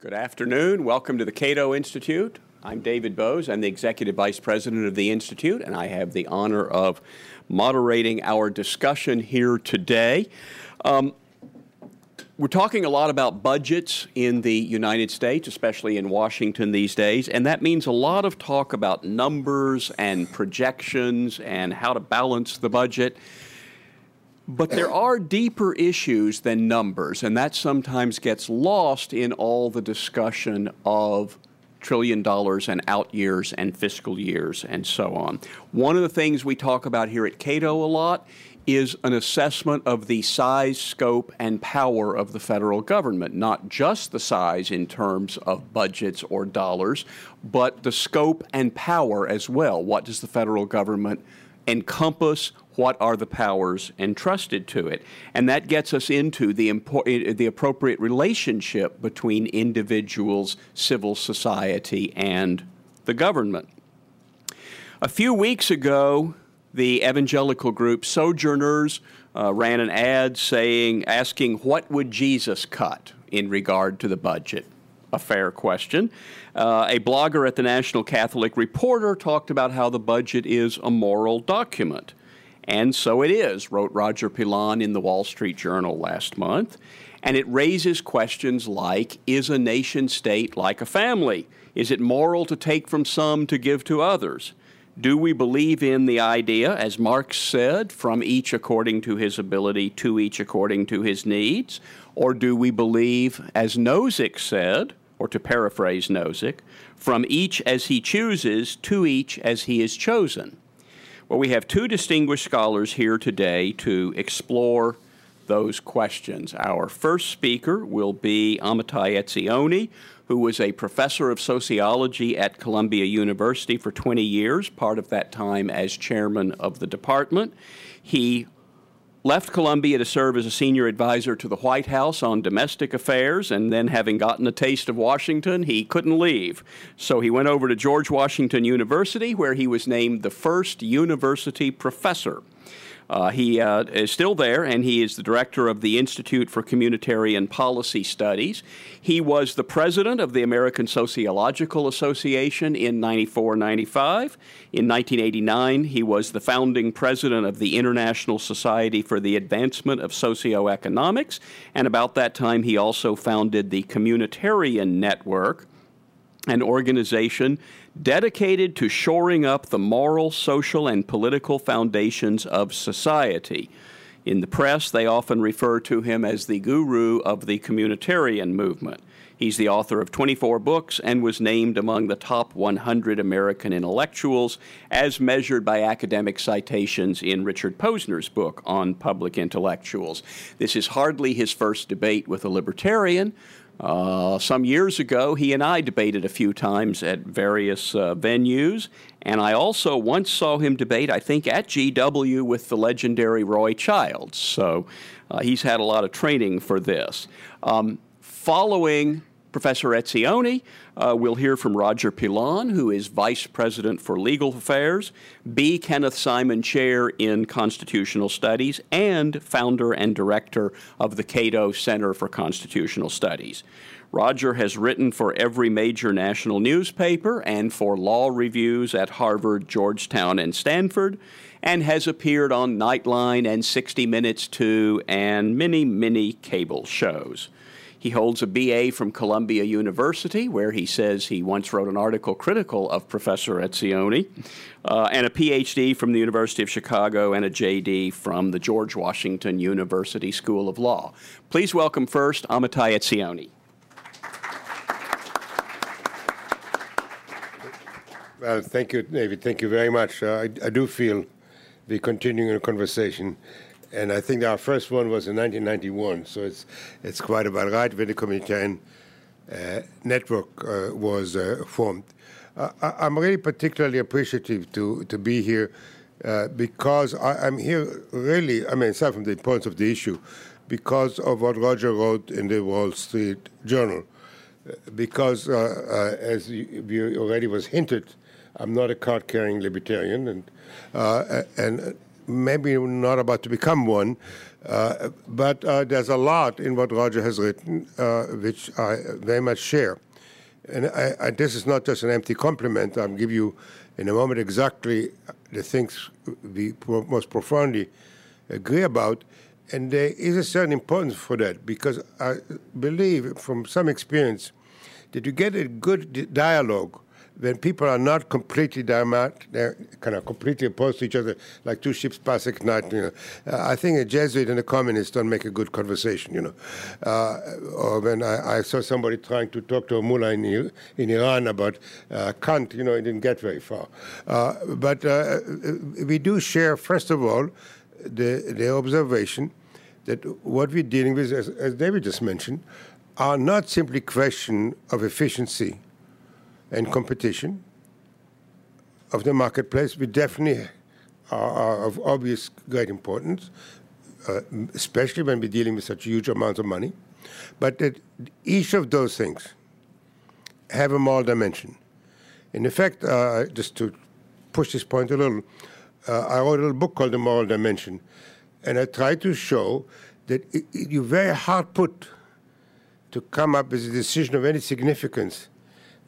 Good afternoon. Welcome to the Cato Institute. I'm David Boaz. I'm the Executive Vice President of the Institute, and I have the honor of moderating our discussion here today. Um, we're talking a lot about budgets in the United States, especially in Washington these days, and that means a lot of talk about numbers and projections and how to balance the budget. But there are deeper issues than numbers, and that sometimes gets lost in all the discussion of trillion dollars and out years and fiscal years and so on. One of the things we talk about here at Cato a lot is an assessment of the size, scope, and power of the federal government, not just the size in terms of budgets or dollars, but the scope and power as well. What does the federal government encompass? What are the powers entrusted to it? And that gets us into the, impo- the appropriate relationship between individuals, civil society, and the government. A few weeks ago, the evangelical group Sojourners uh, ran an ad saying, asking, what would Jesus cut in regard to the budget? A fair question. Uh, a blogger at the National Catholic Reporter talked about how the budget is a moral document. And so it is, wrote Roger Pilon in the Wall Street Journal last month. And it raises questions like Is a nation state like a family? Is it moral to take from some to give to others? Do we believe in the idea, as Marx said, from each according to his ability, to each according to his needs? Or do we believe, as Nozick said, or to paraphrase Nozick, from each as he chooses, to each as he is chosen? Well, we have two distinguished scholars here today to explore those questions. Our first speaker will be Amitai Etzioni, who was a professor of sociology at Columbia University for 20 years, part of that time as chairman of the department. He left Columbia to serve as a senior advisor to the White House on domestic affairs, and then, having gotten a taste of Washington, he couldn't leave. So he went over to George Washington University, where he was named the first university professor. Uh, he uh, is still there, and he is the director of the Institute for Communitarian Policy Studies. He was the president of the American Sociological Association in 94 95. In 1989, he was the founding president of the International Society for the Advancement of Socioeconomics, and about that time, he also founded the Communitarian Network an organization dedicated to shoring up the moral, social, and political foundations of society. In the press, they often refer to him as the guru of the communitarian movement. He's the author of 24 books and was named among the top 100 American intellectuals as measured by academic citations in Richard Posner's book on public intellectuals. This is hardly his first debate with a libertarian, uh, some years ago, he and I debated a few times at various uh, venues, and I also once saw him debate, I think, at GW with the legendary Roy Childs. So uh, he's had a lot of training for this. Um, following Professor Etzioni. Uh, we'll hear from Roger Pilon, who is Vice President for Legal Affairs, B. Kenneth Simon Chair in Constitutional Studies, and founder and director of the Cato Center for Constitutional Studies. Roger has written for every major national newspaper and for law reviews at Harvard, Georgetown, and Stanford, and has appeared on Nightline and 60 Minutes 2 and many, many cable shows. He holds a BA from Columbia University, where he says he once wrote an article critical of Professor Etzioni, uh, and a PhD from the University of Chicago and a JD from the George Washington University School of Law. Please welcome first Amitai Etzioni. Well, thank you, David. Thank you very much. Uh, I, I do feel the continuing conversation and I think our first one was in 1991, so it's it's quite about right when the communitarian uh, network uh, was uh, formed. Uh, I, am really particularly appreciative to to be here uh, because I, am here really. I mean, aside from the importance of the issue, because of what Roger wrote in the Wall Street Journal. Uh, because, as you already was hinted, I'm not a card-carrying libertarian, and and maybe not about to become one, uh, but uh, there's a lot in what Roger has written, uh, which I very much share. And I, I, this is not just an empty compliment. I'll give you in a moment exactly the things we most profoundly agree about. And there is a certain importance for that because I believe from some experience that you get a good dialogue when people are not completely they're kind of completely opposed to each other, like two ships passing at night. You know, uh, I think a Jesuit and a communist don't make a good conversation. You know, uh, or when I, I, saw somebody trying to talk to a mullah in, in Iran about uh, Kant, you know, it didn't get very far. Uh, but uh, we do share, first of all, the the observation that what we're dealing with, as, as David just mentioned, are not simply question of efficiency and competition of the marketplace, we definitely are, are of obvious great importance, uh, especially when we're dealing with such huge amounts of money. But that each of those things have a moral dimension. In effect, uh, just to push this point a little, uh, I wrote a little book called The Moral Dimension, and I try to show that it, it, you're very hard put to come up with a decision of any significance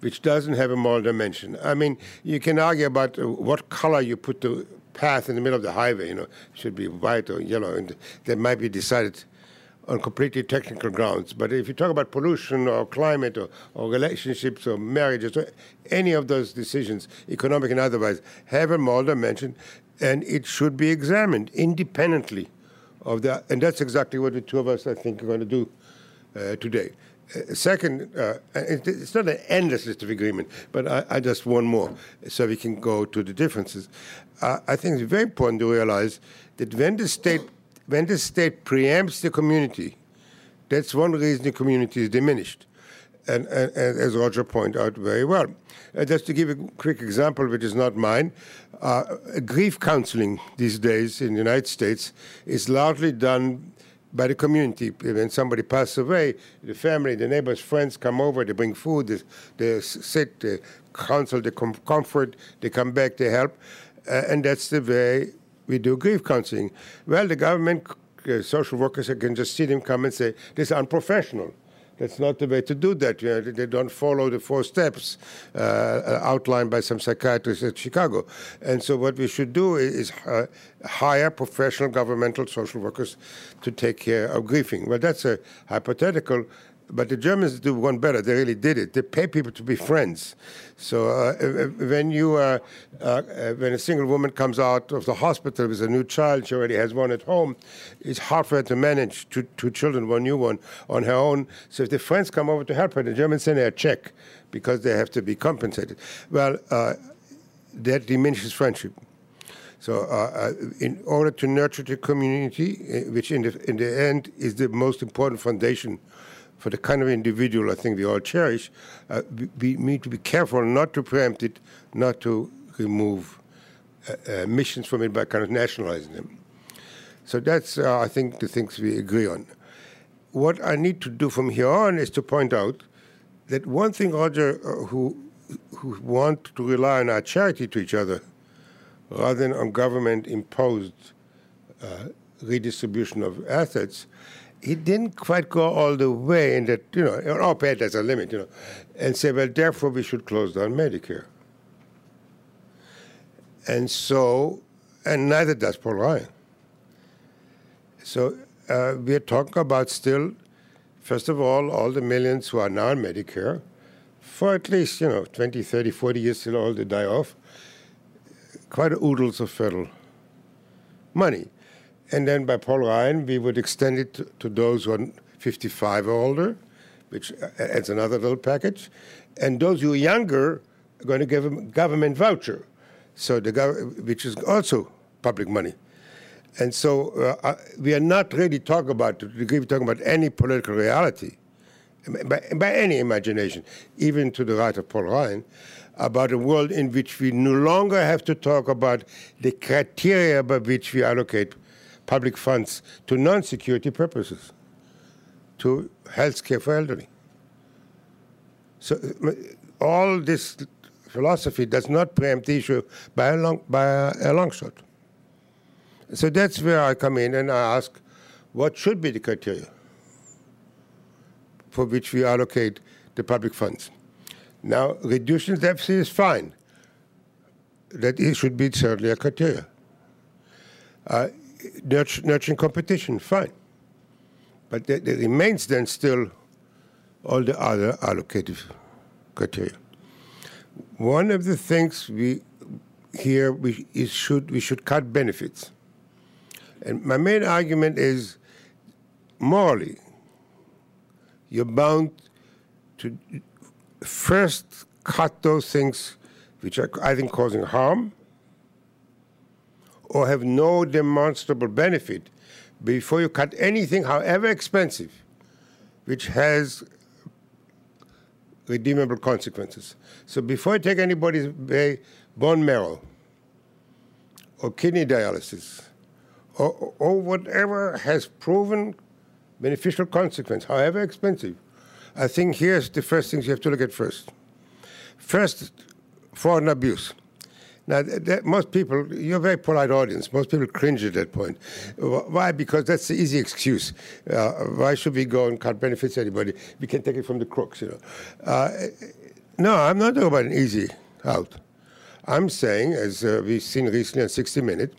which doesn't have a moral dimension. I mean, you can argue about uh, what color you put the path in the middle of the highway. You know, should be white or yellow, and that might be decided on completely technical grounds. But if you talk about pollution or climate or, or relationships or marriages, or any of those decisions, economic and otherwise, have a moral dimension, and it should be examined independently of that. And that's exactly what the two of us, I think, are going to do uh, today. Uh, second, uh, it's not an endless list of agreement, but I, I, just one more so we can go to the differences. Uh, I think it's very important to realize that when the state when the state preempts the community, that's one reason the community is diminished. And, and, and as Roger pointed out very well. Uh, just to give a quick example, which is not mine, uh, grief counseling these days in the United States is largely done by the community. When somebody passes away, the family, the neighbors, friends come over, they bring food, they, they sit, they counsel, they com- comfort, they come back, they help. Uh, and that's the way we do grief counseling. Well, the government, uh, social workers can just see them come and say, this is unprofessional. That's not the way to do that. You know, they don't follow the four steps uh, outlined by some psychiatrists at Chicago. And so, what we should do is uh, hire professional governmental social workers to take care of grieving. Well, that's a hypothetical. But the Germans do one better. They really did it. They pay people to be friends. So uh, when you, uh, uh, when a single woman comes out of the hospital with a new child, she already has one at home. It's hard for her to manage two, two children, one new one, on her own. So if the friends come over to help her, the Germans send her a check because they have to be compensated. Well, uh, that diminishes friendship. So, uh, uh, in order to nurture the community, which in the in the end is the most important foundation for the kind of individual I think we all cherish, uh, we, need to be careful not to preempt it, not to remove uh, uh, missions from it by kind of nationalizing them. So that's, uh, I think, the things we agree on. What I need to do from here on is to point out that one thing, Roger, uh, who who want to rely on our charity to each other rather than on government imposed uh, redistribution of assets he didn't quite go all the way in that, you know, oh, pay there's a limit, you know, and say, well, therefore we should close down Medicare. And so, and neither does Paul Ryan. So uh, we're talking about still, first of all, all the millions who are now on Medicare, for at least, you know, 20, 30, 40 years till all they die off, quite oodles of federal money. And then by Paul Ryan, we would extend it to, to those who are 55 or older, which adds another little package. And those who are younger are going to give them government voucher, so the gov- which is also public money. And so uh, uh we are not really talking about, to degree we're talking about any political reality, by, by any imagination, even to the right of Paul Ryan, about a world in which we no longer have to talk about the criteria by which we allocate public funds to non security purposes, to health care for elderly. So, uh, all this philosophy does not preempt the issue by a long, by a, long shot. So that's where I come in and I ask, what should be the criteria for which we allocate the public funds? Now, reducing deficit is fine. That it should be certainly a criteria. Uh, nurturing competition, fine. But there, there remains then still all the other allocative criteria. One of the things we here we should we should cut benefits. And my main argument is morally, you're bound to first cut those things which are, I think, causing harm or have no demonstrable benefit before you cut anything, however expensive, which has redeemable consequences. So before you take anybody's bone marrow or kidney dialysis or, or whatever has proven beneficial consequence, however expensive, I think here's the first things you have to look at first. First, foreign abuse. Now, that, most people, you're a very polite audience. Most people cringe at that point. Why? Because that's the easy excuse. Uh, why should we go and cut benefits to anybody? We can take it from the crooks, you know. Uh, no, I'm not talking about an easy out. I'm saying, as uh, we've seen recently on 60 Minutes,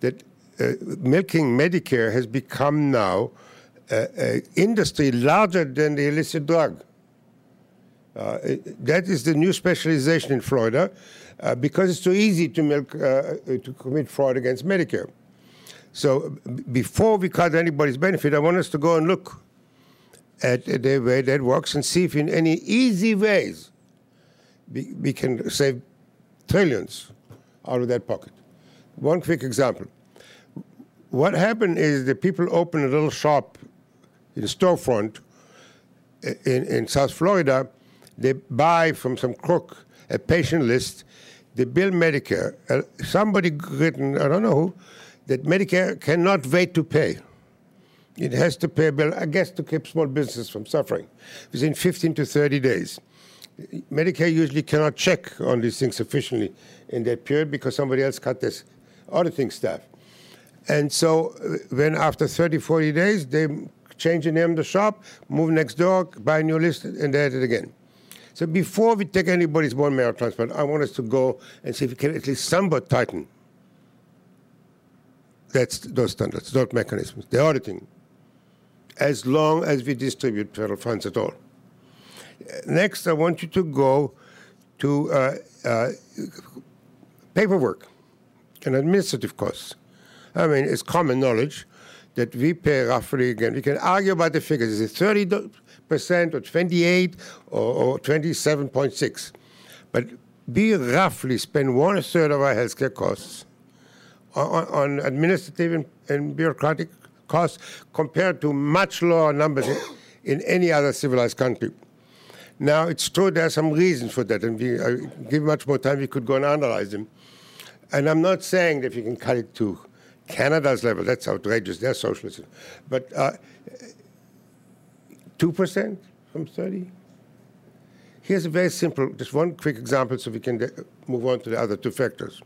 that uh, milking Medicare has become now an industry larger than the illicit drug. Uh, that is the new specialization in Florida uh, because it's too easy to milk uh, to commit fraud against Medicare. So before we cut anybody's benefit, I want us to go and look at the way that works and see if in any easy ways we, we can save trillions out of that pocket. One quick example. What happened is the people opened a little shop in a storefront in, in South Florida. They buy from some crook a patient list. They bill Medicare. Uh, somebody written, I don't know who, that Medicare cannot wait to pay. It has to pay a bill, I guess, to keep small business from suffering within 15 to 30 days. Medicare usually cannot check on these things sufficiently in that period because somebody else cut this auditing staff. And so uh, when after 30, 40 days, they change the name of the shop, move next door, buy a new list, and they it again. So before we take anybody's bone marrow transplant, I want us to go and see if we can at least somewhat tighten that's those standards, those mechanisms, the auditing, as long as we distribute federal funds at all. Next, I want you to go to uh, uh, paperwork and administrative costs. I mean, it's common knowledge that we pay roughly, again, we can argue about the figures. Is it 30% or 28 or, or 27.6? But we roughly spend one third of our healthcare costs on, on administrative and, and, bureaucratic costs compared to much lower numbers in, in any other civilized country. Now, it's true there are some reasons for that, and we uh, give much more time, we could go and analyze them. And I'm not saying that you can cut it to Canada's level. That's outrageous. They're socialism. But uh, 2% from 30? Here's a very simple, just one quick example so we can move on to the other two factors.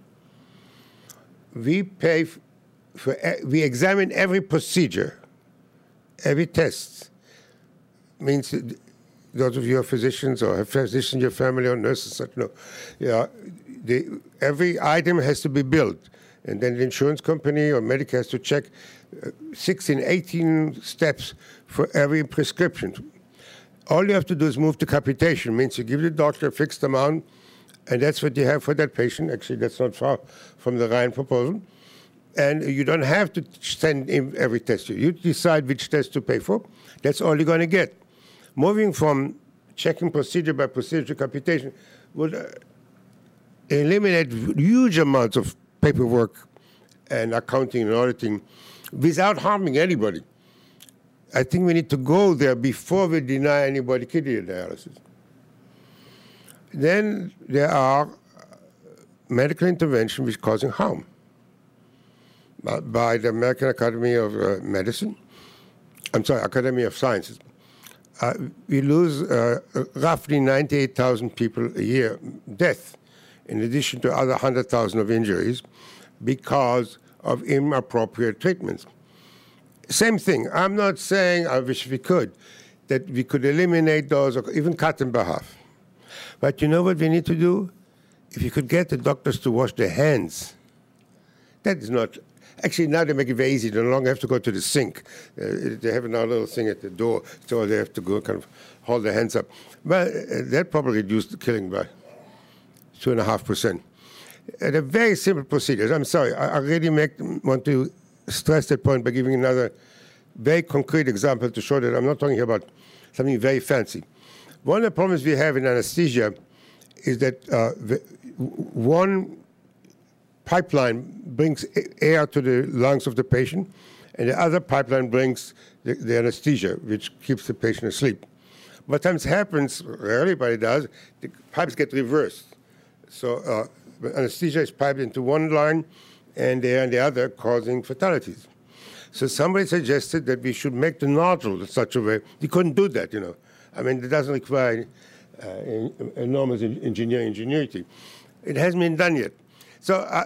We pay for, we examine every procedure, every test. Means those of you are physicians or have physicians in your family or nurses, no. Yeah, the, every item has to be billed and then the insurance company or Medicare has to check uh, 16, 18 steps for every prescription. All you have to do is move to capitation, means you give the doctor a fixed amount, and that's what you have for that patient. Actually, that's not far from the Ryan proposal. And you don't have to send in every test. You decide which test to pay for. That's all you're going to get. Moving from checking procedure by procedure to capitation would uh, eliminate huge amounts of paperwork and accounting and auditing without harming anybody. I think we need to go there before we deny anybody kidney dialysis. Then there are medical intervention which is causing harm by the American Academy of uh, Medicine. I'm sorry, Academy of Sciences. Uh, we lose uh, roughly 98,000 people a year, death in addition to other 100,000 of injuries, because of inappropriate treatments. Same thing. I'm not saying, I wish we could, that we could eliminate those or even cut them by half. But you know what we need to do? If you could get the doctors to wash their hands, that is not. Actually, now they make it very easy. They no longer have to go to the sink. Uh, they have another little thing at the door, so they have to go kind of hold their hands up. But uh, that probably reduced the killing by two and a half percent. And a very simple procedure. I'm sorry, I, I really make, want to stress that point by giving another very concrete example to show that I'm not talking about something very fancy. One of the problems we have in anesthesia is that uh, one pipeline brings air to the lungs of the patient, and the other pipeline brings the, the anesthesia, which keeps the patient asleep. What times happens, rarely, but it does, the pipes get reversed. So uh, anesthesia is piped into one line, and air in the other, causing fatalities. So somebody suggested that we should make the nodule in such a way. We couldn't do that, you know. I mean, it doesn't require uh, enormous engineering ingenuity. It hasn't been done yet. So I,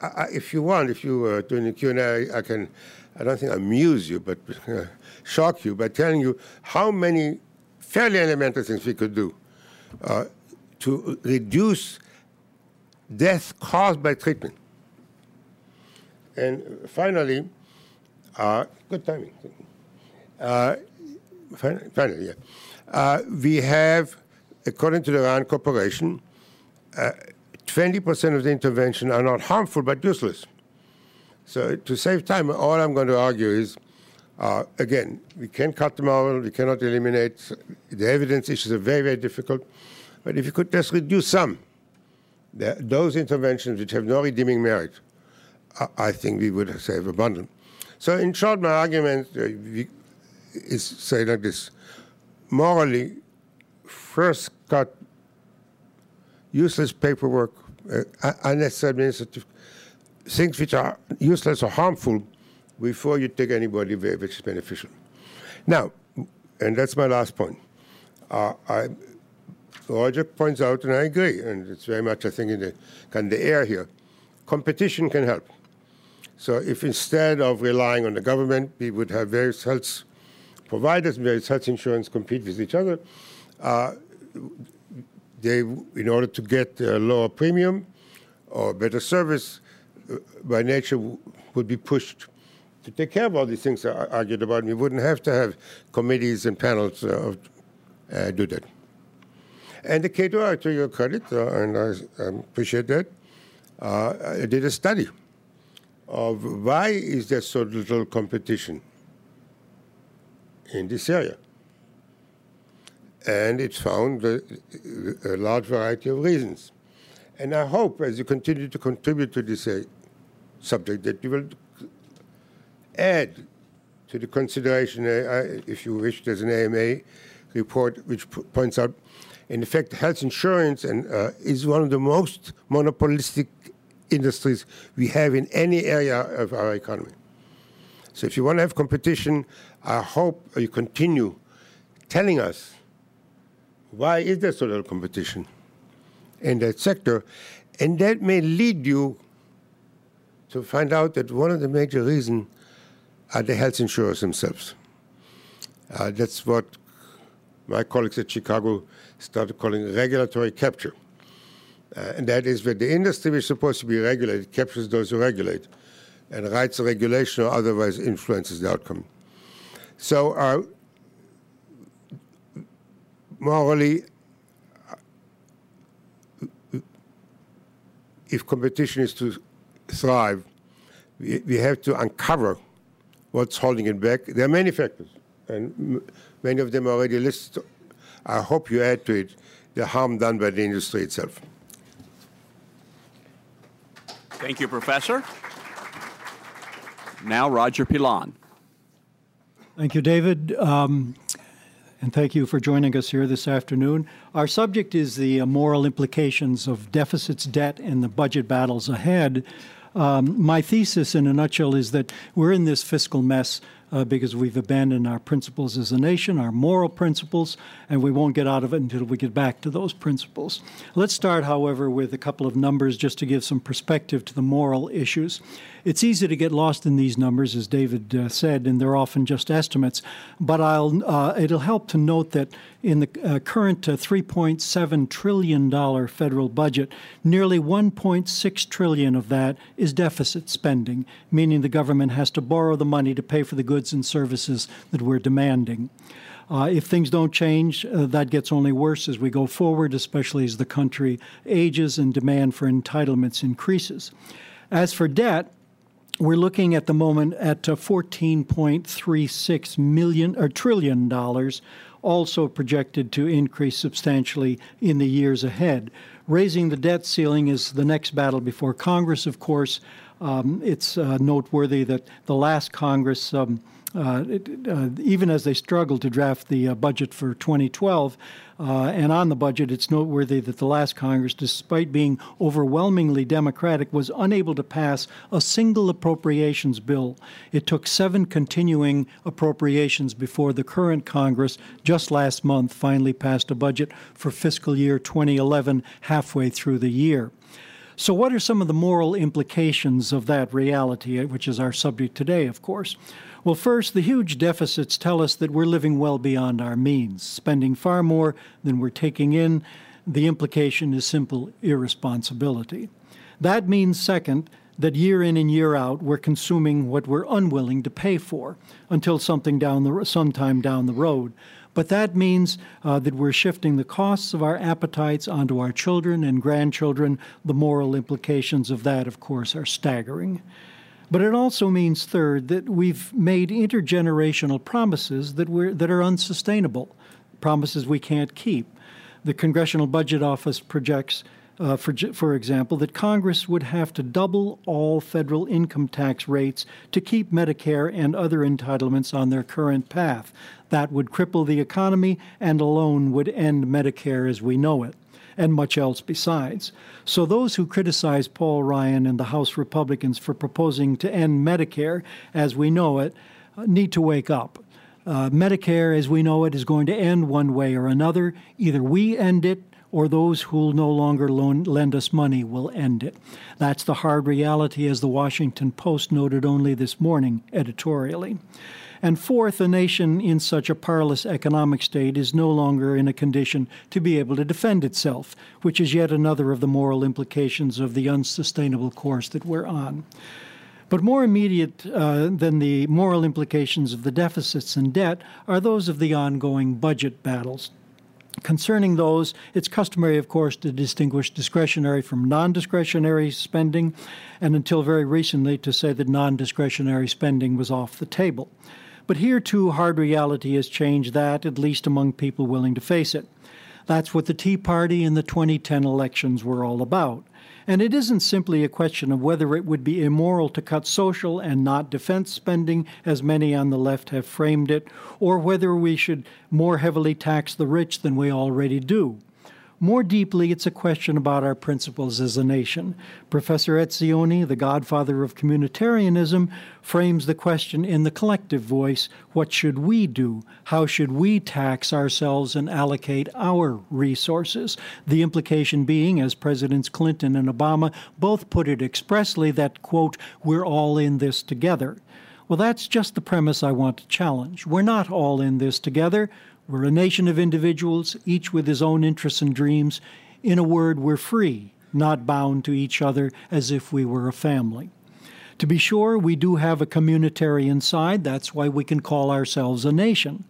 I, if you want, if you are doing the Q&A, I can, I don't think amuse you, but uh, shock you by telling you how many fairly elemental things we could do uh, to reduce death caused by treatment. And finally, uh, good timing. Uh, finally, yeah. Uh, we have, according to the RAND Corporation, 20% uh, of the intervention are not harmful but useless. So to save time, all I'm going to argue is, uh, again, we can't cut them out, we cannot eliminate. The evidence issues are very, very difficult. But if you could just reduce some, the, those interventions which have no redeeming merit, I think we would save a bundle. So, in short, my argument uh, is say like this: morally, first cut useless paperwork, uh, unnecessary administrative things which are useless or harmful before you take anybody which is beneficial. Now, and that's my last point. Uh, I, Roger points out, and I agree, and it's very much, I think, in the, kind of the air here. Competition can help. So if instead of relying on the government, we would have various health providers, various health insurance compete with each other, uh, they, in order to get a lower premium or better service, uh, by nature would be pushed to take care of all these things I argued about. We wouldn't have to have committees and panels uh, uh, do that. And the Cato, to your credit, uh, and I um, appreciate that, uh, I did a study of why is there so little competition in this area. And it found a, a large variety of reasons. And I hope, as you continue to contribute to this uh, subject, that you will add to the consideration, uh, if you wish, there's an AMA report which points out, in effect, health insurance and, uh, is one of the most monopolistic industries we have in any area of our economy. So if you want to have competition, I hope you continue telling us why is there so little competition in that sector, and that may lead you to find out that one of the major reasons are the health insurers themselves. Uh, that's what my colleagues at Chicago started calling regulatory capture. Uh, and that is that the industry which is supposed to be regulated captures those who regulate and writes the regulation or otherwise influences the outcome. So, uh, morally, uh, if competition is to thrive, we, we have to uncover what's holding it back. There are many factors, and many of them already listed. I hope you add to it the harm done by the industry itself. Thank you, Professor. Now, Roger Pilon. Thank you, David. Um, and thank you for joining us here this afternoon. Our subject is the uh, moral implications of deficits, debt, and the budget battles ahead. Um, my thesis, in a nutshell, is that we're in this fiscal mess uh, because we've abandoned our principles as a nation, our moral principles, and we won't get out of it until we get back to those principles. Let's start, however, with a couple of numbers just to give some perspective to the moral issues. It's easy to get lost in these numbers, as David uh, said, and they're often just estimates. But uh, it'll help to note that in the uh, current uh, $3.7 trillion federal budget, nearly 1.6 trillion of that is deficit spending, meaning the government has to borrow the money to pay for the goods and services that we're demanding. Uh, if things don't change, uh, that gets only worse as we go forward, especially as the country ages and demand for entitlements increases. As for debt, we're looking at the moment at uh, 14.36 million or trillion dollars, also projected to increase substantially in the years ahead. Raising the debt ceiling is the next battle before Congress, of course. Um, it's uh, noteworthy that the last Congress. Um, uh, uh, even as they struggled to draft the uh, budget for 2012. Uh, and on the budget, it's noteworthy that the last Congress, despite being overwhelmingly Democratic, was unable to pass a single appropriations bill. It took seven continuing appropriations before the current Congress, just last month, finally passed a budget for fiscal year 2011 halfway through the year. So, what are some of the moral implications of that reality, uh, which is our subject today, of course? Well, first, the huge deficits tell us that we're living well beyond our means, spending far more than we're taking in. The implication is simple irresponsibility. That means, second, that year in and year out we're consuming what we're unwilling to pay for until something down the sometime down the road. But that means uh, that we're shifting the costs of our appetites onto our children and grandchildren. The moral implications of that, of course, are staggering. But it also means, third, that we've made intergenerational promises that, we're, that are unsustainable, promises we can't keep. The Congressional Budget Office projects, uh, for, for example, that Congress would have to double all federal income tax rates to keep Medicare and other entitlements on their current path. That would cripple the economy and alone would end Medicare as we know it and much else besides. So, those who criticize Paul Ryan and the House Republicans for proposing to end Medicare as we know it uh, need to wake up. Uh, Medicare, as we know it, is going to end one way or another. Either we end it or those who will no longer loan, lend us money will end it. That's the hard reality, as the Washington Post noted only this morning editorially. And fourth, a nation in such a parlous economic state is no longer in a condition to be able to defend itself, which is yet another of the moral implications of the unsustainable course that we're on. But more immediate uh, than the moral implications of the deficits and debt are those of the ongoing budget battles. Concerning those, it's customary, of course, to distinguish discretionary from non discretionary spending, and until very recently, to say that non discretionary spending was off the table. But here, too, hard reality has changed that, at least among people willing to face it. That's what the Tea Party in the 2010 elections were all about. And it isn't simply a question of whether it would be immoral to cut social and not defense spending, as many on the left have framed it, or whether we should more heavily tax the rich than we already do. More deeply, it's a question about our principles as a nation. Professor Etzioni, the godfather of communitarianism, frames the question in the collective voice what should we do? How should we tax ourselves and allocate our resources? The implication being, as Presidents Clinton and Obama both put it expressly, that, quote, we're all in this together. Well, that's just the premise I want to challenge. We're not all in this together. We're a nation of individuals, each with his own interests and dreams. In a word, we're free, not bound to each other as if we were a family. To be sure, we do have a communitarian side. That's why we can call ourselves a nation.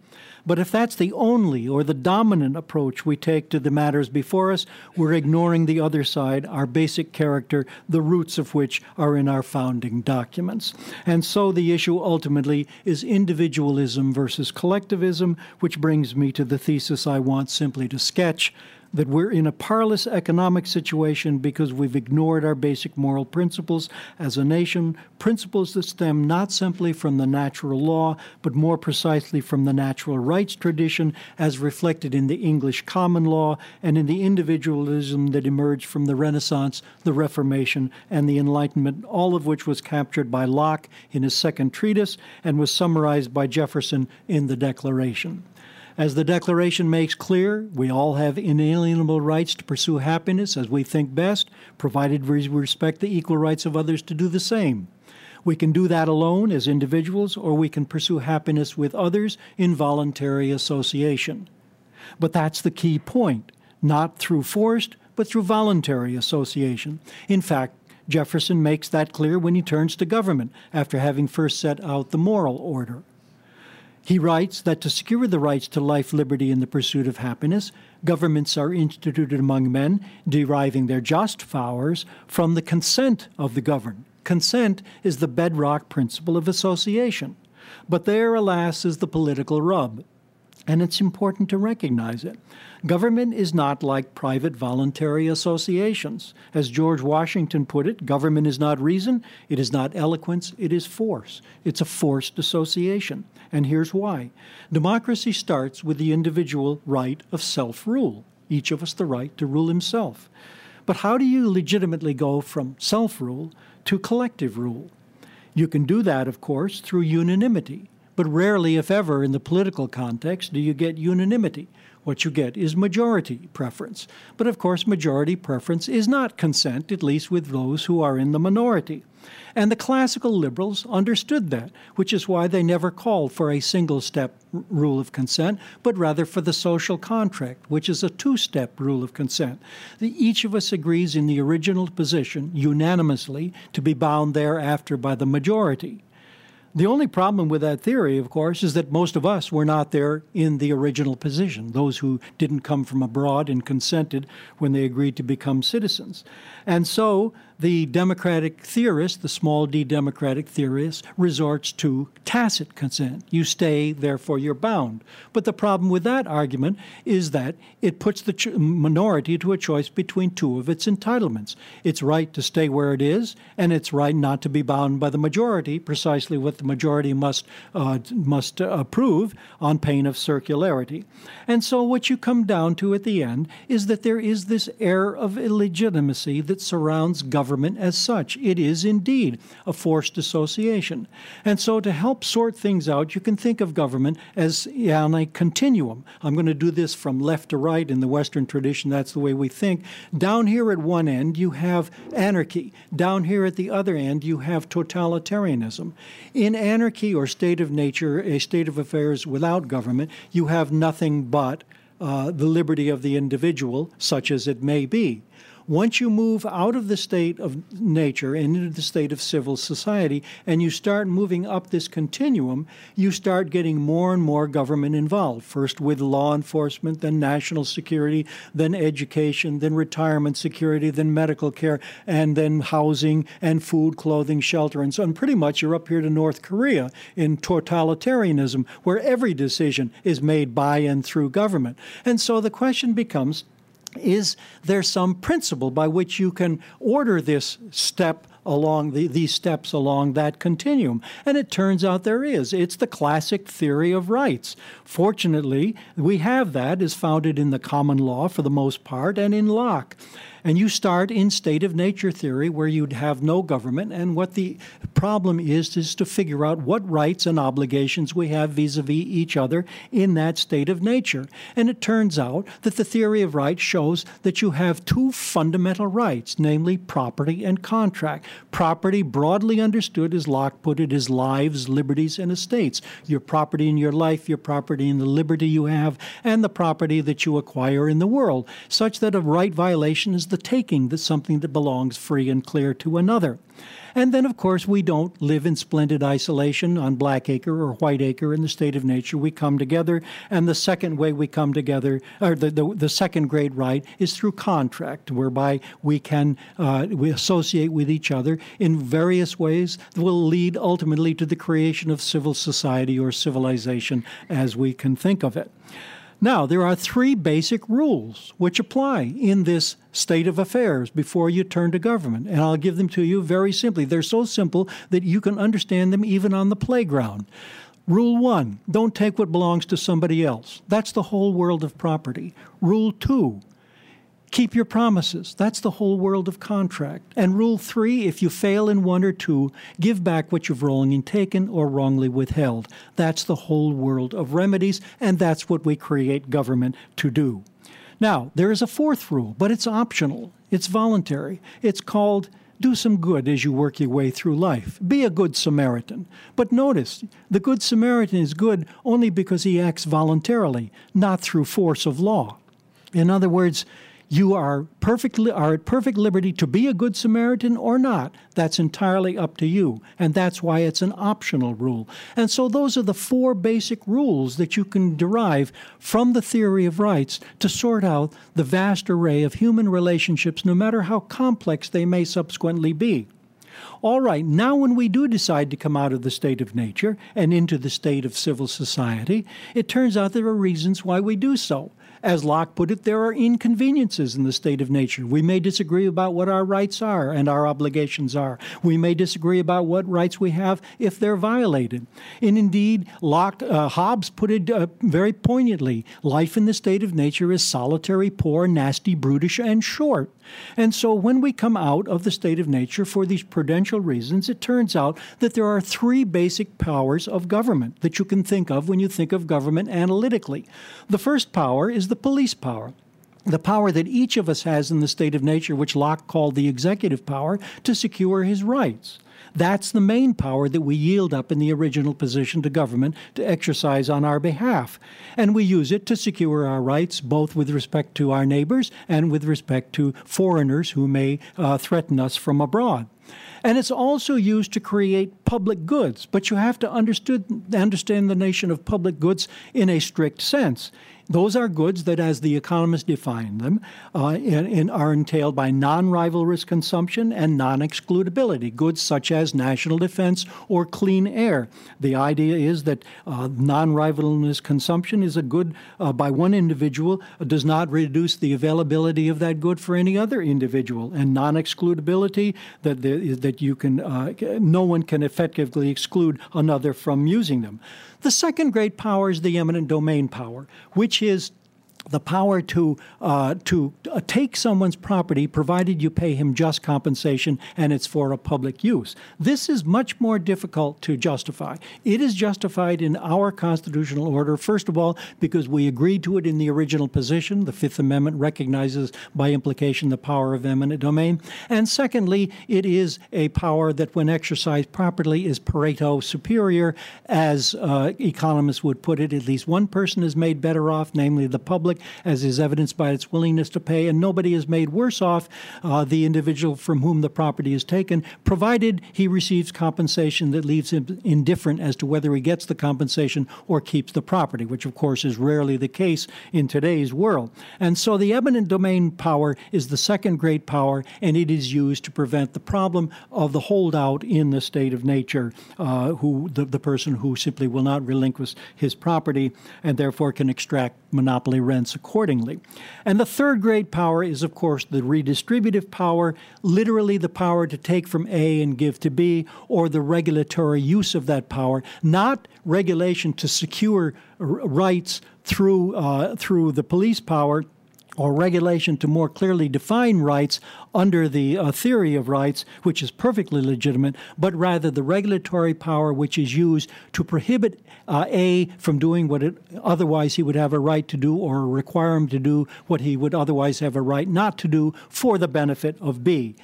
But if that's the only or the dominant approach we take to the matters before us, we're ignoring the other side, our basic character, the roots of which are in our founding documents. And so the issue ultimately is individualism versus collectivism, which brings me to the thesis I want simply to sketch that we're in a parlous economic situation because we've ignored our basic moral principles as a nation, principles that stem not simply from the natural law, but more precisely from the natural rights tradition as reflected in the English common law and in the individualism that emerged from the Renaissance, the Reformation, and the Enlightenment, all of which was captured by Locke in his second treatise and was summarized by Jefferson in the Declaration. As the Declaration makes clear, we all have inalienable rights to pursue happiness as we think best, provided we respect the equal rights of others to do the same. We can do that alone as individuals, or we can pursue happiness with others in voluntary association. But that's the key point not through forced, but through voluntary association. In fact, Jefferson makes that clear when he turns to government after having first set out the moral order. He writes that to secure the rights to life, liberty, and the pursuit of happiness, governments are instituted among men, deriving their just powers from the consent of the governed. Consent is the bedrock principle of association. But there, alas, is the political rub. And it's important to recognize it. Government is not like private voluntary associations. As George Washington put it, government is not reason, it is not eloquence, it is force. It's a forced association. And here's why democracy starts with the individual right of self rule, each of us the right to rule himself. But how do you legitimately go from self rule to collective rule? You can do that, of course, through unanimity. But rarely, if ever, in the political context, do you get unanimity. What you get is majority preference. But of course, majority preference is not consent, at least with those who are in the minority. And the classical liberals understood that, which is why they never called for a single step rule of consent, but rather for the social contract, which is a two step rule of consent. The, each of us agrees in the original position unanimously to be bound thereafter by the majority. The only problem with that theory, of course, is that most of us were not there in the original position, those who didn't come from abroad and consented when they agreed to become citizens. And so the democratic theorist, the small d democratic theorist, resorts to tacit consent. You stay, therefore you're bound. But the problem with that argument is that it puts the minority to a choice between two of its entitlements its right to stay where it is and its right not to be bound by the majority, precisely what the majority must, uh, must approve on pain of circularity. And so what you come down to at the end is that there is this air of illegitimacy that surrounds government government as such. It is indeed a forced association. And so, to help sort things out, you can think of government as on a continuum. I'm going to do this from left to right in the Western tradition. That's the way we think. Down here at one end, you have anarchy. Down here at the other end, you have totalitarianism. In anarchy or state of nature, a state of affairs without government, you have nothing but uh, the liberty of the individual, such as it may be. Once you move out of the state of nature and into the state of civil society, and you start moving up this continuum, you start getting more and more government involved. First with law enforcement, then national security, then education, then retirement security, then medical care, and then housing and food, clothing, shelter, and so on. Pretty much you're up here to North Korea in totalitarianism, where every decision is made by and through government. And so the question becomes is there some principle by which you can order this step along the, these steps along that continuum? And it turns out there is. It's the classic theory of rights. Fortunately, we have that is founded in the common law for the most part and in Locke. And you start in state of nature theory where you'd have no government. And what the problem is, is to figure out what rights and obligations we have vis a vis each other in that state of nature. And it turns out that the theory of rights shows that you have two fundamental rights, namely property and contract. Property, broadly understood, as Locke put it, is lives, liberties, and estates. Your property in your life, your property in the liberty you have, and the property that you acquire in the world, such that a right violation is the taking that something that belongs free and clear to another. And then, of course, we don't live in splendid isolation on Blackacre or Whiteacre in the state of nature. We come together, and the second way we come together, or the, the, the second great right, is through contract, whereby we can uh, we associate with each other in various ways that will lead ultimately to the creation of civil society or civilization as we can think of it. Now, there are three basic rules which apply in this state of affairs before you turn to government. And I'll give them to you very simply. They're so simple that you can understand them even on the playground. Rule one don't take what belongs to somebody else. That's the whole world of property. Rule two keep your promises. That's the whole world of contract. And rule three if you fail in one or two, give back what you've wrongly taken or wrongly withheld. That's the whole world of remedies, and that's what we create government to do. Now, there is a fourth rule, but it's optional, it's voluntary. It's called do some good as you work your way through life. Be a good Samaritan. But notice, the good Samaritan is good only because he acts voluntarily, not through force of law. In other words, you are perfectly are at perfect liberty to be a good Samaritan or not. That's entirely up to you, and that's why it's an optional rule. And so those are the four basic rules that you can derive from the theory of rights to sort out the vast array of human relationships, no matter how complex they may subsequently be. All right, now when we do decide to come out of the state of nature and into the state of civil society, it turns out there are reasons why we do so. As Locke put it, there are inconveniences in the state of nature. We may disagree about what our rights are and our obligations are. We may disagree about what rights we have if they're violated. And indeed, Locke, uh, Hobbes put it uh, very poignantly life in the state of nature is solitary, poor, nasty, brutish, and short. And so when we come out of the state of nature for these prudential reasons, it turns out that there are three basic powers of government that you can think of when you think of government analytically. The first power is the police power the power that each of us has in the state of nature, which Locke called the executive power, to secure his rights. That's the main power that we yield up in the original position to government to exercise on our behalf. And we use it to secure our rights, both with respect to our neighbors and with respect to foreigners who may uh, threaten us from abroad. And it's also used to create public goods, but you have to understood, understand the nation of public goods in a strict sense. Those are goods that, as the economists define them, uh, in, in, are entailed by non rivalrous consumption and non excludability, goods such as national defense or clean air. The idea is that uh, non rivalrous consumption is a good uh, by one individual, uh, does not reduce the availability of that good for any other individual, and non excludability, that, that you can, uh, no one can effectively exclude another from using them. The second great power is the eminent domain power, which is the power to uh, to uh, take someone's property, provided you pay him just compensation and it's for a public use. This is much more difficult to justify. It is justified in our constitutional order, first of all, because we agreed to it in the original position. The Fifth Amendment recognizes, by implication, the power of eminent domain, and secondly, it is a power that, when exercised properly, is Pareto superior, as uh, economists would put it. At least one person is made better off, namely the public as is evidenced by its willingness to pay, and nobody is made worse off, uh, the individual from whom the property is taken, provided he receives compensation that leaves him indifferent as to whether he gets the compensation or keeps the property, which of course is rarely the case in today's world. And so the eminent domain power is the second great power, and it is used to prevent the problem of the holdout in the state of nature, uh, who the, the person who simply will not relinquish his property and therefore can extract monopoly rents accordingly. And the third great power is, of course, the redistributive power, literally the power to take from A and give to B, or the regulatory use of that power, not regulation to secure rights through, uh, through the police power or regulation to more clearly define rights under the uh, theory of rights, which is perfectly legitimate, but rather the regulatory power which is used to prohibit uh, A from doing what it, otherwise he would have a right to do or require him to do what he would otherwise have a right not to do for the benefit of B.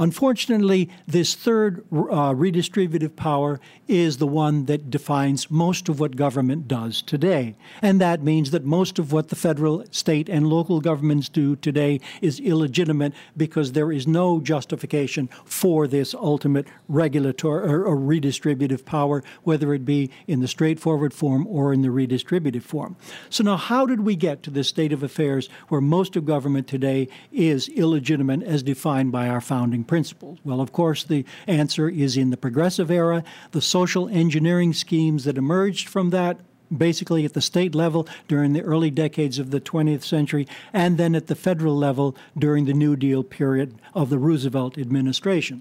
Unfortunately, this third uh, redistributive power is the one that defines most of what government does today. And that means that most of what the federal, state, and local governments do today is illegitimate because there is no justification for this ultimate regulatory or, or redistributive power, whether it be in the straightforward form or in the redistributive form. So, now how did we get to this state of affairs where most of government today is illegitimate as defined by our founding principles? Well, of course, the answer is in the progressive era. The social engineering schemes that emerged from that basically at the state level during the early decades of the 20th century, and then at the federal level during the New Deal period of the Roosevelt administration.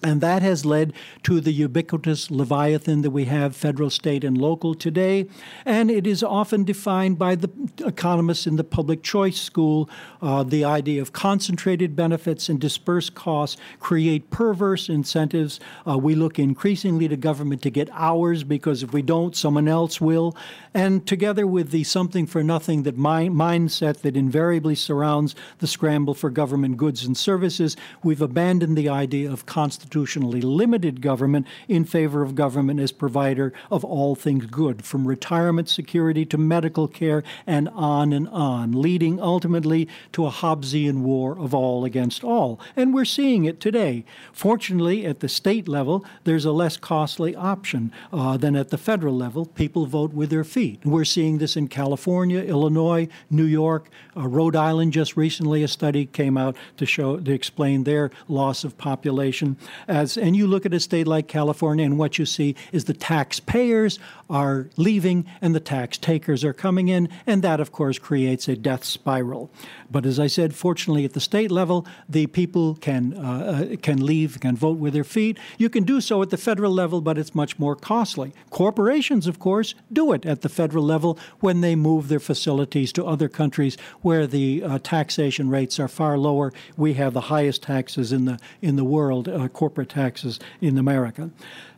And that has led to the ubiquitous Leviathan that we have, federal, state, and local today. And it is often defined by the economists in the public choice school. Uh, the idea of concentrated benefits and dispersed costs create perverse incentives. Uh, we look increasingly to government to get ours because if we don't, someone else will. And together with the something for nothing that mi- mindset that invariably surrounds the scramble for government goods and services, we've abandoned the idea of constitutionally limited government in favor of government as provider of all things good, from retirement security to medical care and on and on, leading ultimately to a Hobbesian war of all against all. And we're seeing it today. Fortunately, at the state level, there's a less costly option uh, than at the federal level. People vote with their feet. We're seeing this in California, Illinois, New York, uh, Rhode Island. Just recently, a study came out to show to explain their loss of population. As and you look at a state like California, and what you see is the taxpayers are leaving and the tax takers are coming in, and that, of course, creates a death spiral. But as I said, fortunately, at the state level, the people can uh, uh, can leave, can vote with their feet. You can do so at the federal level, but it's much more costly. Corporations, of course, do it at the federal level when they move their facilities to other countries where the uh, taxation rates are far lower. We have the highest taxes in the in the world, uh, corporate taxes in America.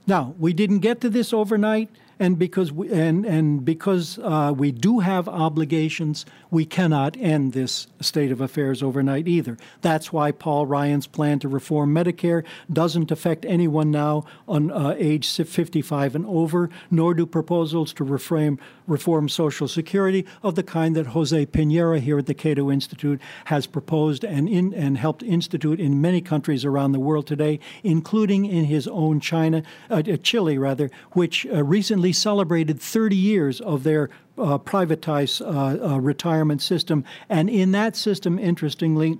Now, we didn't get to this overnight and because we, and and because uh, we do have obligations, we cannot end this state of affairs overnight either. That's why Paul Ryan's plan to reform Medicare doesn't affect anyone now on uh, age 55 and over, nor do proposals to reform reform Social Security of the kind that Jose Piñera here at the Cato Institute has proposed and in, and helped institute in many countries around the world today, including in his own China, uh, Chile rather, which uh, recently celebrated 30 years of their uh, privatized uh, uh, retirement system. And in that system, interestingly,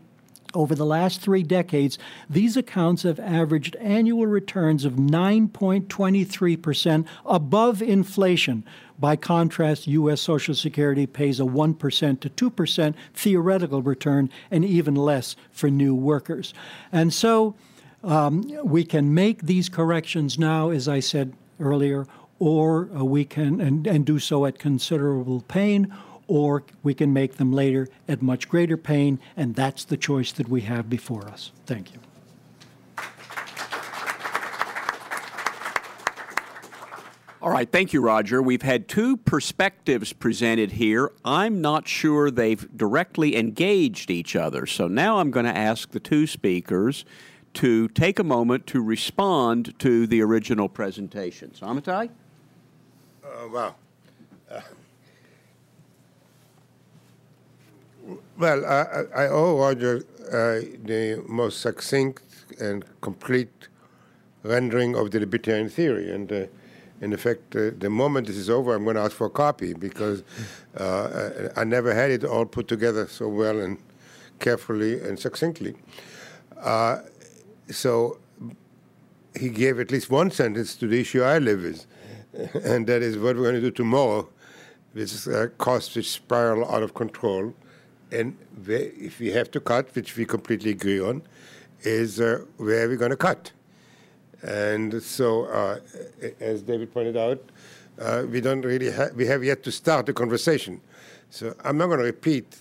over the last three decades, these accounts have averaged annual returns of 9.23% above inflation. By contrast, U.S. Social Security pays a 1% to 2% theoretical return and even less for new workers. And so um, we can make these corrections now, as I said earlier, or uh, we can and, and do so at considerable pain, or we can make them later at much greater pain, and that's the choice that we have before us. Thank you. All right, thank you, Roger. We've had two perspectives presented here. I'm not sure they've directly engaged each other, so now I'm going to ask the two speakers to take a moment to respond to the original presentations. Amitai? Uh, wow. Uh, well, I, I owe Roger uh, the most succinct and complete rendering of the libertarian theory. And uh, in effect, uh, the moment this is over, I'm going to ask for a copy because uh, I, I, never had it all put together so well and carefully and succinctly. so he gave at least one sentence to the issue I live with and that is what we're going to do tomorrow with uh, costs which spiral out of control. And if we have to cut, which we completely agree on, is uh, where we're going to cut. And so, uh, as David pointed out, uh, we don't really ha- we have yet to start the conversation. So I'm not going to repeat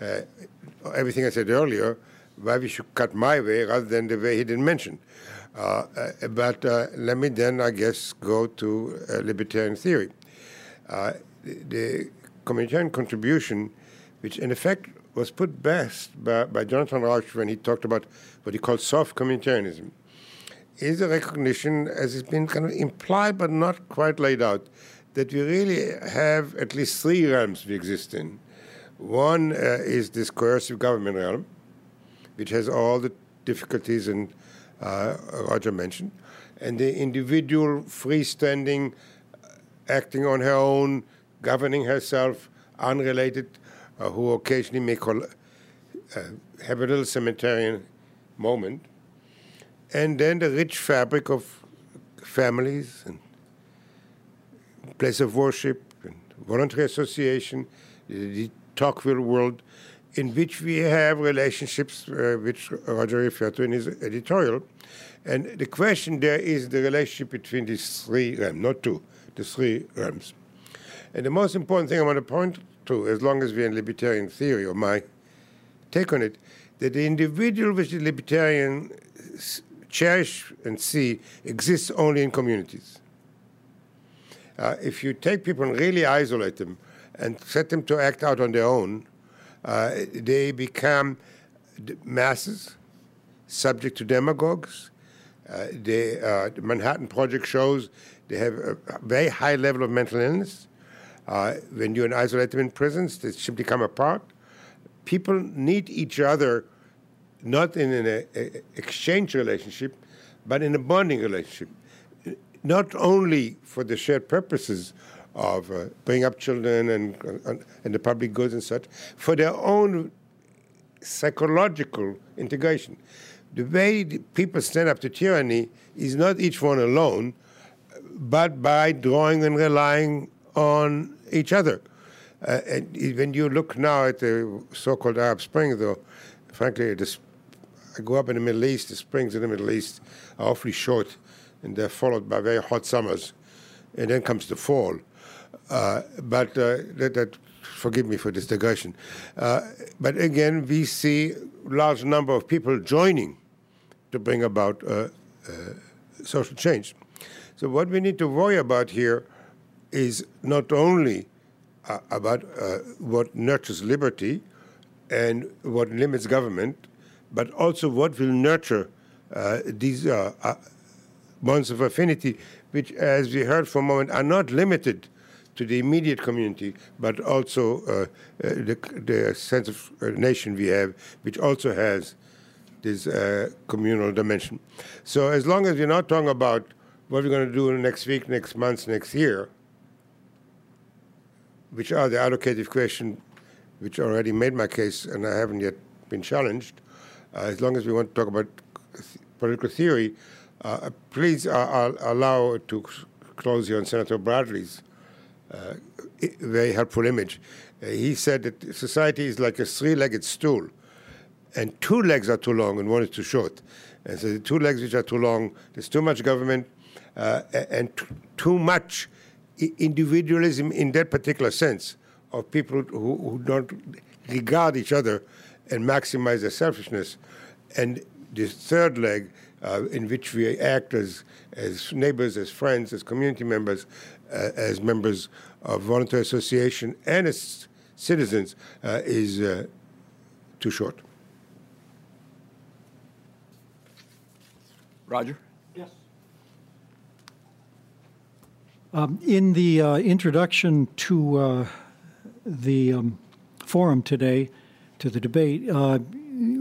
uh, everything I said earlier. Why we should cut my way rather than the way he didn't mention. Uh, uh, but uh, let me then, I guess, go to libertarian theory. the, communitarian contribution, which in effect was put best by, by Jonathan Rauch when he talked about what he called soft communitarianism, is a recognition, as it's been kind of implied but not quite laid out, that we really have at least three realms we exist in. One uh, is this coercive government realm, which has all the difficulties and Roger mentioned, and the individual freestanding, uh, acting on her own, governing herself, unrelated, uh, who occasionally may call, uh, have a little cemeterian moment, and then the rich fabric of families and place of worship and voluntary association, the Tocqueville world, in which we have relationships, uh, which Roger referred to in his editorial. And the question there is the relationship between these three realms, not two, the three realms. And the most important thing I want to point to, as long as we're in libertarian theory, or my take on it, that the individual which the libertarian cherish and see exists only in communities. Uh, if you take people and really isolate them and set them to act out on their own, uh, they become masses, subject to demagogues. Uh, they, uh, the Manhattan Project shows they have a very high level of mental illness. Uh, when you isolate them in prisons, they simply come apart. People need each other not in an a, exchange relationship, but in a bonding relationship. Not only for the shared purposes of uh, bringing up children and, and, and the public goods and such, for their own psychological integration. The way people stand up to tyranny is not each one alone, but by drawing and relying on each other. Uh, and when you look now at the so-called Arab Spring, though, frankly, I grew up in the Middle East. The springs in the Middle East are awfully short, and they're followed by very hot summers, and then comes the fall. Uh, but uh, that, that, forgive me for this digression. Uh, but again, we see large number of people joining to bring about uh, uh, social change. So what we need to worry about here is not only uh, about what nurtures liberty and what limits government, but also what will nurture uh, these uh, uh, bonds of affinity, which, as we heard for a moment, are not limited to the immediate community, but also uh, uh, the, the, sense of uh, nation we have, which also has this communal dimension. So, as long as we're not talking about what we're going to do next week, next month, next year, which are the allocative question, which already made my case, and I haven't yet been challenged, uh, as long as we want to talk about political theory, uh, please uh, allow to close here on Senator Bradley's very helpful image. he said that society is like a three-legged stool, and two legs are too long and one is too short. And so the two legs which are too long, there's too much government uh, and too much individualism in that particular sense of people who, who, don't regard each other and maximize their selfishness. And this third leg, uh, in which we act as, as neighbors, as friends, as community members, uh, as members of voluntary association, and as citizens, uh, is uh, too short. Roger? Yes. Um, in the uh, introduction to uh, the um, forum today, to the debate, uh,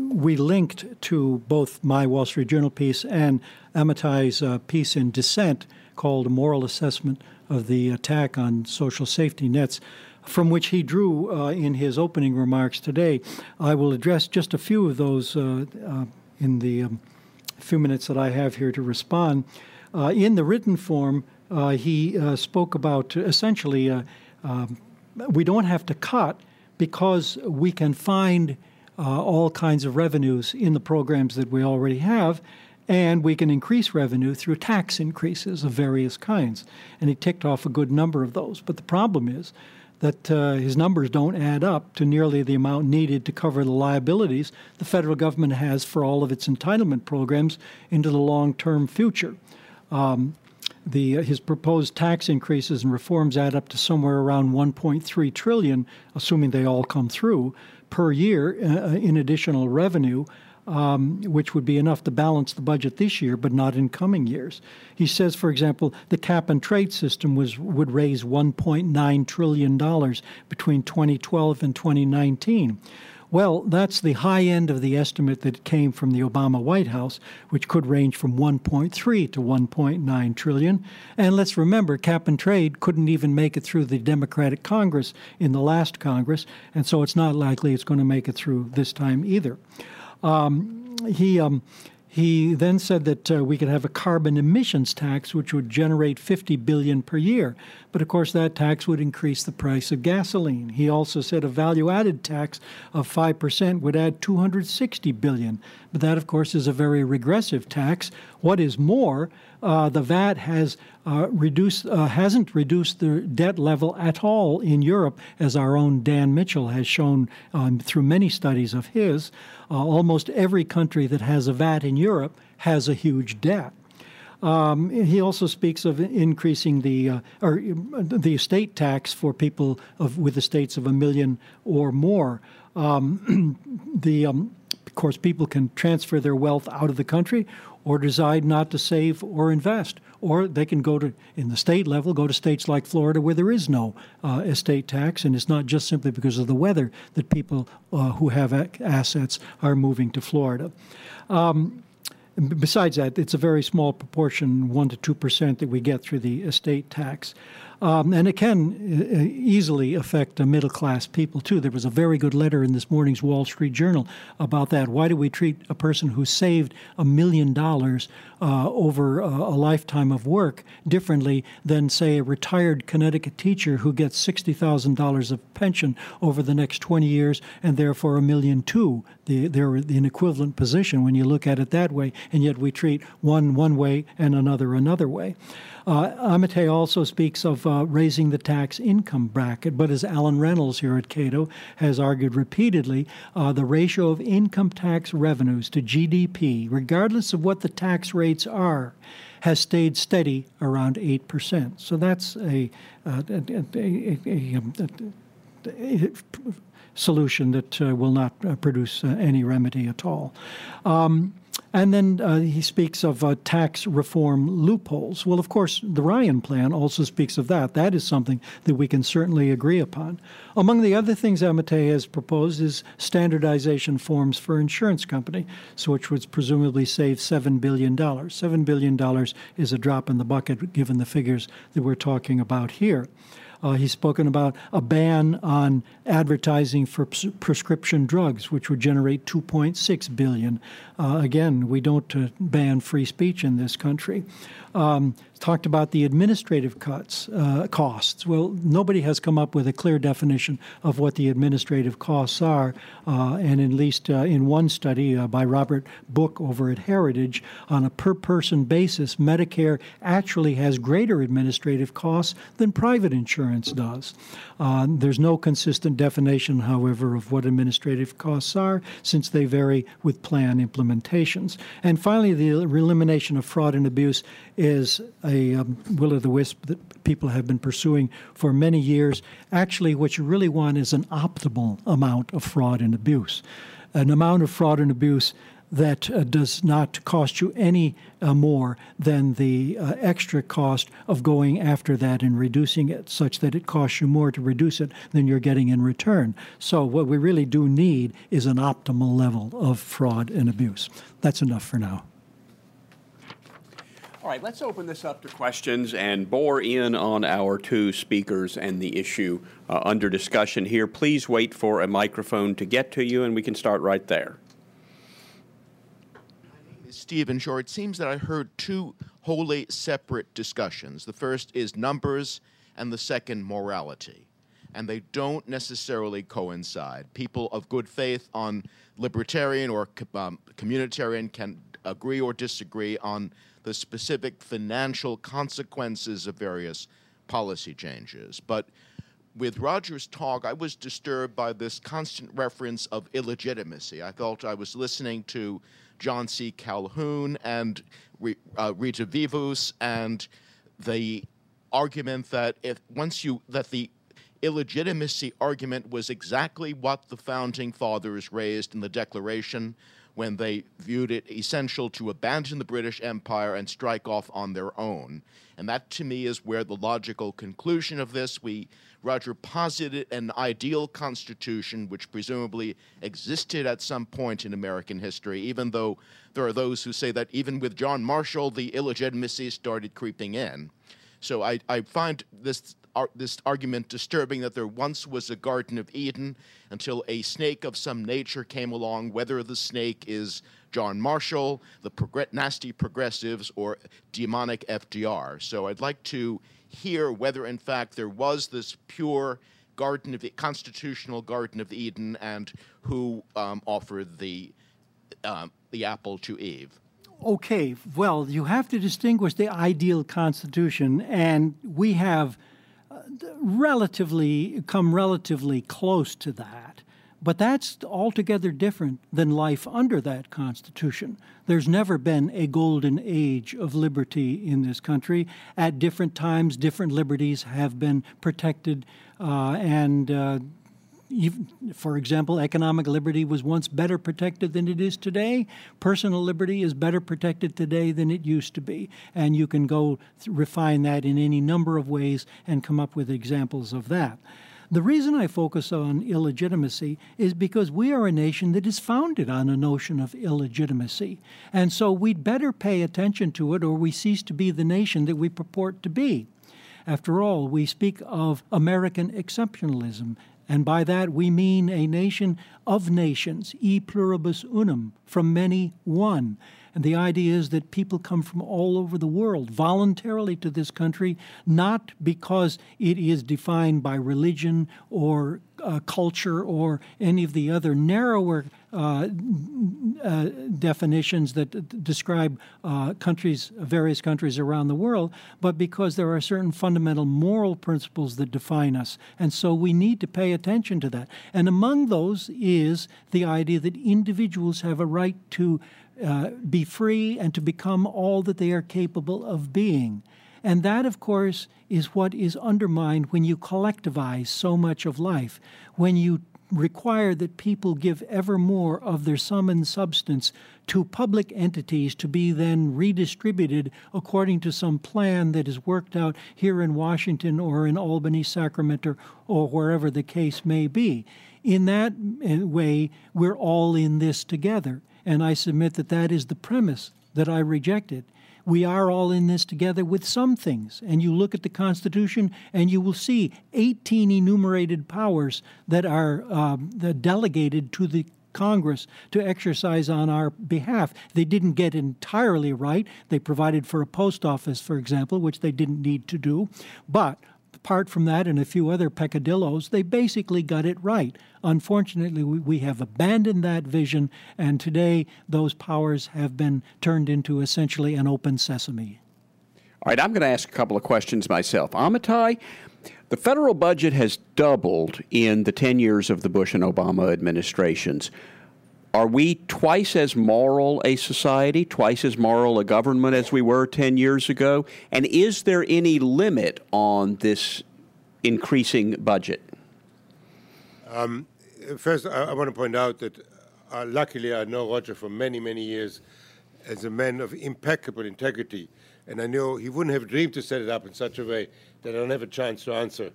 we linked to both my Wall Street Journal piece and Amitai's uh, piece in Dissent called A Moral Assessment of the Attack on Social Safety Nets, from which he drew uh, in his opening remarks today. I will address just a few of those uh, uh, in the um, few minutes that I have here to respond. Uh, in the written form, he spoke about essentially um, we don't have to cut because we can find uh, all kinds of revenues in the programs that we already have, and we can increase revenue through tax increases of various kinds. And he ticked off a good number of those. But the problem is that uh, his numbers don't add up to nearly the amount needed to cover the liabilities the federal government has for all of its entitlement programs into the long term future. Um, the, uh, his proposed tax increases and reforms add up to somewhere around 1.3 trillion, assuming they all come through per year uh, uh, in additional revenue, um, which would be enough to balance the budget this year, but not in coming years. He says, for example, the cap and trade system was would raise 1.9 trillion dollars between 2012 and 2019. Well, that's the high end of the estimate that came from the Obama White House, which could range from 1.3 to 1.9 trillion. And let's remember, cap and trade couldn't even make it through the Democratic Congress in the last Congress, and so it's not likely it's going to make it through this time either. Um, he um, He then said that uh, we could have a carbon emissions tax, which would generate 50 billion per year. But of course, that tax would increase the price of gasoline. He also said a value-added tax of 5% would add 260 billion. But that, of course, is a very regressive tax. What is more, uh, the VAT has uh, reduced uh, hasn't reduced the debt level at all in Europe, as our own Dan Mitchell has shown um, through many studies of his. Uh, almost every country that has a VAT in Europe has a huge debt. Um, he also speaks of increasing the uh, or the estate tax for people of with estates of a million or more. Um, the um, of course, people can transfer their wealth out of the country or decide not to save or invest. Or they can go to, in the state level, go to states like Florida where there is no uh, estate tax, and it's not just simply because of the weather that people uh, who have assets are moving to Florida. Um, besides that, it's a very small proportion, 1% to 2%, that we get through the estate tax. Um, and it can uh, easily affect middle class people too. There was a very good letter in this morning's Wall Street Journal about that. Why do we treat a person who saved a million dollars uh, over a, a, lifetime of work differently than, say, a retired Connecticut teacher who gets $60,000 of pension over the next 20 years and therefore a million two? The, they're in equivalent position when you look at it that way, and yet we treat one one way and another another way. Uh, Amitai also speaks of uh, raising the tax income bracket, but as Alan Reynolds here at Cato has argued repeatedly, uh, the ratio of income tax revenues to GDP, regardless of what the tax rates are, has stayed steady around 8%. So that's a, uh, a, a, a solution that uh, will not uh, produce any remedy at all. Um, and then uh, he speaks of uh, tax reform loopholes. Well, of course, the Ryan Plan also speaks of that. That is something that we can certainly agree upon. Among the other things Amitai has proposed is standardization forms for insurance company, so which would presumably save $7 billion. $7 billion is a drop in the bucket given the figures that we're talking about here. Uh, he's spoken about a ban on advertising for ps- prescription drugs, which would generate 2.6 billion. Uh, again, we don't uh, ban free speech in this country. Um, talked about the administrative cuts uh, costs. Well, nobody has come up with a clear definition of what the administrative costs are, uh, and at least uh, in one study uh, by Robert Book over at Heritage, on a per-person basis, Medicare actually has greater administrative costs than private insurance does. There's no consistent definition, however, of what administrative costs are, since they vary with plan implementations. And finally, the elimination of fraud and abuse is a um, will o' the wisp that people have been pursuing for many years. Actually, what you really want is an optimal amount of fraud and abuse. An amount of fraud and abuse that uh, does not cost you any uh, more than the uh, extra cost of going after that and reducing it, such that it costs you more to reduce it than you're getting in return. So, what we really do need is an optimal level of fraud and abuse. That's enough for now. All right, let's open this up to questions and bore in on our two speakers and the issue uh, under discussion here. Please wait for a microphone to get to you, and we can start right there. Stephen Shore, it seems that I heard two wholly separate discussions. The first is numbers, and the second, morality. And they don't necessarily coincide. People of good faith on libertarian or um, communitarian can agree or disagree on the specific financial consequences of various policy changes. But with Roger's talk, I was disturbed by this constant reference of illegitimacy. I felt I was listening to John C. Calhoun and uh, Rita Vivus and the argument that if once you that the illegitimacy argument was exactly what the founding fathers raised in the Declaration when they viewed it essential to abandon the British Empire and strike off on their own. And that to me is where the logical conclusion of this. We Roger posited an ideal constitution which presumably existed at some point in American history, even though there are those who say that even with John Marshall, the illegitimacy started creeping in. So I, I find this ar- this argument disturbing that there once was a Garden of Eden until a snake of some nature came along, whether the snake is John Marshall, the progr- nasty progressives, or demonic FDR. So I'd like to hear whether, in fact, there was this pure Garden of the constitutional Garden of Eden, and who um, offered the um, the apple to Eve. Okay, well, you have to distinguish the ideal constitution, and we have uh, relatively come relatively close to that. But that's altogether different than life under that Constitution. There's never been a golden age of liberty in this country. At different times, different liberties have been protected, uh, and uh, for example, economic liberty was once better protected than it is today. Personal liberty is better protected today than it used to be. And you can go refine that in any number of ways and come up with examples of that. The reason I focus on illegitimacy is because we are a nation that is founded on a notion of illegitimacy. And so we'd better pay attention to it or we cease to be the nation that we purport to be. After all, we speak of American exceptionalism and by that we mean a nation of nations, e pluribus unum, from many one. And the idea is that people come from all over the world voluntarily to this country, not because it is defined by religion or uh, culture or any of the other narrower uh, uh, definitions that describe uh, countries, various countries around the world, but because there are certain fundamental moral principles that define us. And so we need to pay attention to that. And among those is the idea that individuals have a right to uh, be free and to become all that they are capable of being. And that, of course, is what is undermined when you collectivize so much of life, when you require that people give ever more of their sum and substance to public entities to be then redistributed according to some plan that is worked out here in Washington or in Albany, Sacramento, or wherever the case may be. In that eh, way, we're all in this together. And I submit that that is the premise that I rejected. We are all in this together with some things. And you look at the Constitution and you will see 18 enumerated powers that are um, delegated to the Congress to exercise on our behalf. They didn't get entirely right. They provided for a post office, for example, which they didn't need to do. But apart from that and a few other peccadillos, they basically got it right. Unfortunately, we, we have abandoned that vision, and today those powers have been turned into essentially an open sesame. All right, I'm going to ask a couple of questions myself. Amitai, the federal budget has doubled in the 10 years of the Bush and Obama administrations. Are we twice as moral a society, twice as moral a government as we were 10 years ago? And is there any limit on this increasing budget? Um, first, I, I, want to point out that uh, luckily I know Roger for many, many years as a man of impeccable integrity. And I know he wouldn't have dreamed to set it up in such a way that I don't have a chance to answer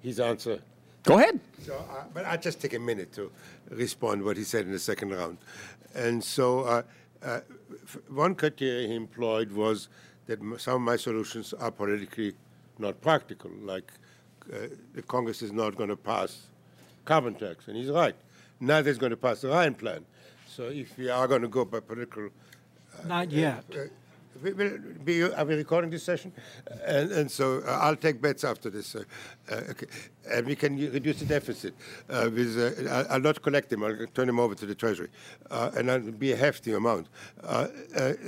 his answer Go ahead. So, uh, but I'll just take a minute to respond what he said in the second round. And so, uh, uh, one criteria he employed was that some of my solutions are politically not practical, like uh, the Congress is not going to pass carbon tax, and he's right. Neither is going to pass the Ryan plan. So, if we are going to go by political, uh, not yet uh, will be, are we recording this session? And, and so uh, I'll take bets after this. Uh, uh, okay. And we can reduce the deficit. Uh, with, uh, I'll not collect them. I'll turn them over to the Treasury. Uh, and that'll be a hefty amount.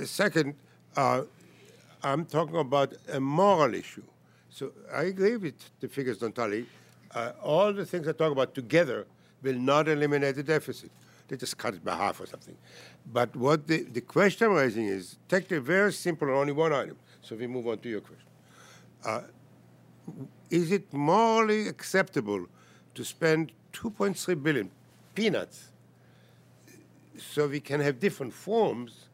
second, I'm talking about a moral issue. So I agree with the figures don't tally. all the things I talk about together will not eliminate the deficit. They just cut it by half or something. But what the, the question I'm raising is, take the very simple, only one item. So we move on to your question. Uh, is it morally acceptable to spend 2.3 billion peanuts so we can have different forms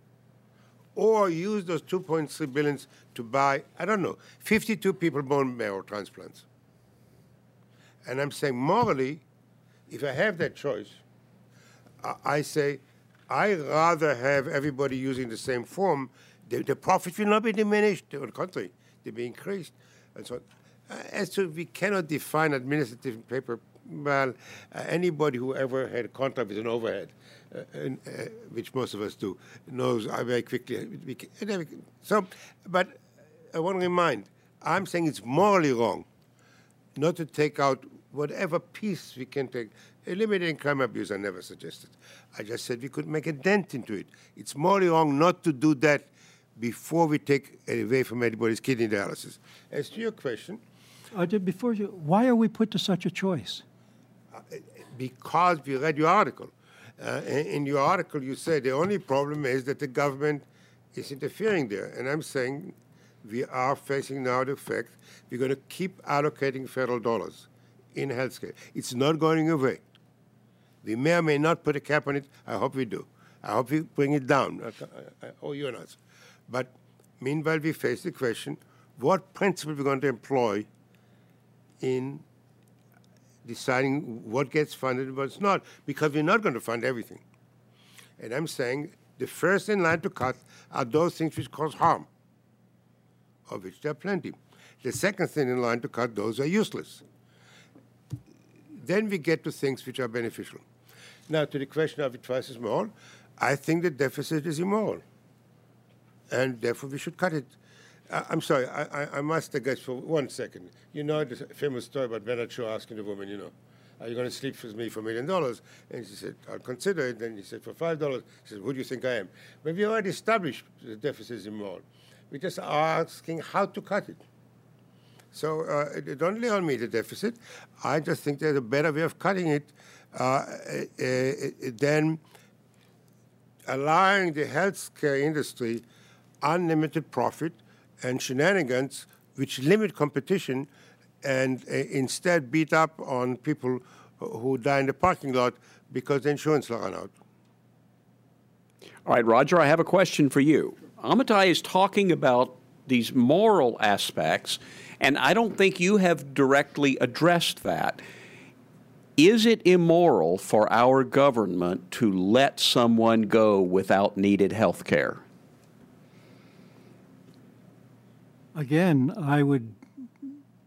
or use those 2.3 billions to buy, I don't know, 52 people bone marrow transplants. And I'm saying morally, if I have that choice, I say, I rather have everybody using the same form. The, the will not be diminished. On the contrary, they'll be increased. And so, Uh, as to we cannot define administrative paper, well, uh, anybody who ever had a contract with an overhead, uh, and, uh, which most of us do, knows uh, very quickly. We can, so, but I want to remind, I'm saying it's morally wrong not to take out whatever piece we can take. Eliminating crime abuse, I never suggested. I just said we could make a dent into it. It's morally wrong not to do that before we take away from anybody's kidney dialysis. As to your question, uh, before you, why are we put to such a choice? Uh, because we read your article. Uh, in, your article, you say the only problem is that the government is interfering there. And I'm saying we are facing now the fact we're going to keep allocating federal dollars in healthcare. It's not going away. We may or may not put a cap on it. I hope we do. I hope we bring it down. I, owe you an answer. But meanwhile, we face the question what principle we're going to employ in deciding what gets funded and what's not, because we're not going to fund everything. And I'm saying the first in line to cut are those things which cause harm, of which there are plenty. The second thing in line to cut, those are useless. Then we get to things which are beneficial. Now, to the question of it twice as small, I think the deficit is immoral. And therefore, we should cut it. I, am sorry, I, I, I, must digress for one second. You know the famous story about Bernard Shaw asking the woman, you know, are you going to sleep with me for a million dollars? And she said, I'll consider it. Then he said, for five dollars. She said, who do you think I am? But we already established the deficit is immoral. We're just asking how to cut it. So uh, don't lay on me the deficit. I just think there's a better way of cutting it uh, uh, uh than allowing the healthcare industry unlimited profit and shenanigans which limit competition and uh, instead beat up on people who die in the parking lot because the insurance run out. All right, Roger, I have a question for you. Amitai is talking about these moral aspects and I don't think you have directly addressed that. Is it immoral for our government to let someone go without needed health care? Again, I would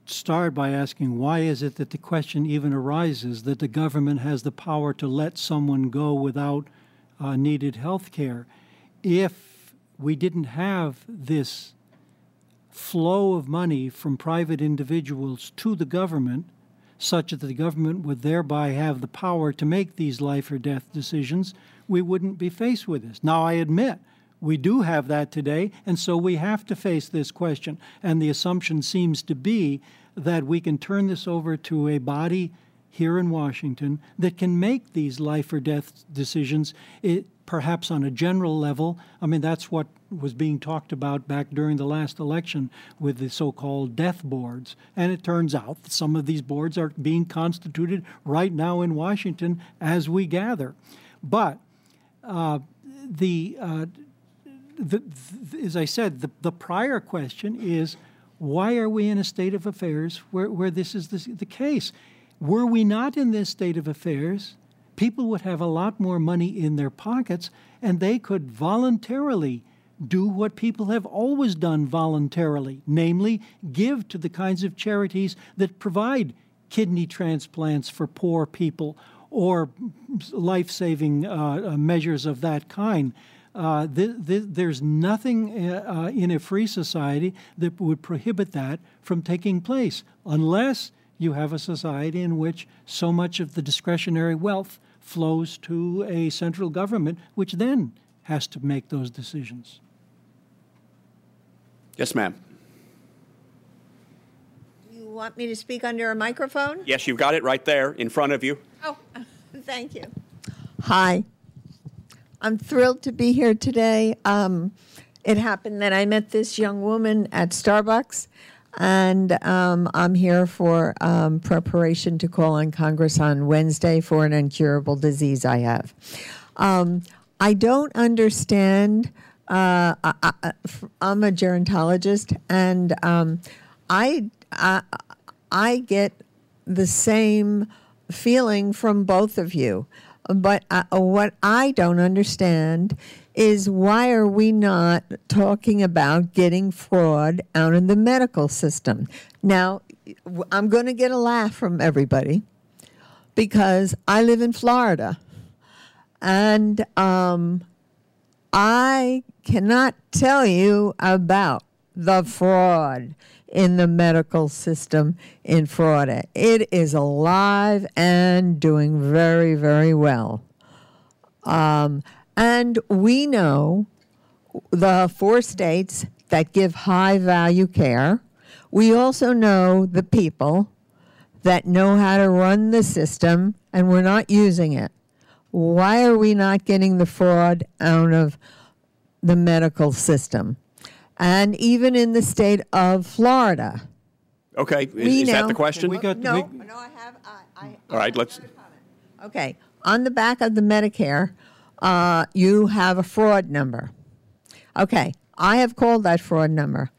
start by asking why is it that the question even arises that the government has the power to let someone go without uh, needed health care? If we didn't have this flow of money from private individuals to the government, such that the government would thereby have the power to make these life or death decisions, we wouldn't be faced with this. Now, I admit we do have that today, and so we have to face this question. And the assumption seems to be that we can turn this over to a body here in Washington that can make these life or death decisions. It, perhaps on a general level. I mean, that's what was being talked about back during the last election with the so called death boards. And it turns out some of these boards are being constituted right now in Washington as we gather. But uh, the, uh, the, the, as I said, the, the prior question is why are we in a state of affairs where, where this is the, the case? Were we not in this state of affairs, people would have a lot more money in their pockets and they could voluntarily do what people have always done voluntarily, namely, give to the kinds of charities that provide kidney transplants for poor people or life saving uh, uh, measures of that kind. Uh, th- th- there's nothing uh, uh, in a free society that would prohibit that from taking place unless you have a society in which so much of the discretionary wealth flows to a central government, which then has to make those decisions. Yes, ma'am. You want me to speak under a microphone? Yes, you've got it right there in front of you. Oh, thank you. Hi. I'm thrilled to be here today. Um, it happened that I met this young woman at Starbucks and um, I'm here for um, preparation to call on Congress on Wednesday for an incurable disease I have. Um, I don't understand. Uh, I, am a gerontologist, and um, I, I I get the same feeling from both of you. But uh, what I don't understand is why are we not talking about getting fraud out in the medical system? Now, I'm going to get a laugh from everybody because I live in Florida. And um, I cannot tell you about the fraud in the medical system in Florida. It is alive and doing very, very well. Um, and we know the four states that give high value care. We also know the people that know how to run the system, and we're not using it. Why are we not getting the fraud out of the medical system? And even in the state of Florida. Okay, is, We is that the question? We got- no, we- no, I have. I, I, All right, let's. Okay, on the back of the Medicare, uh, you have a fraud number. Okay, I have called that fraud number.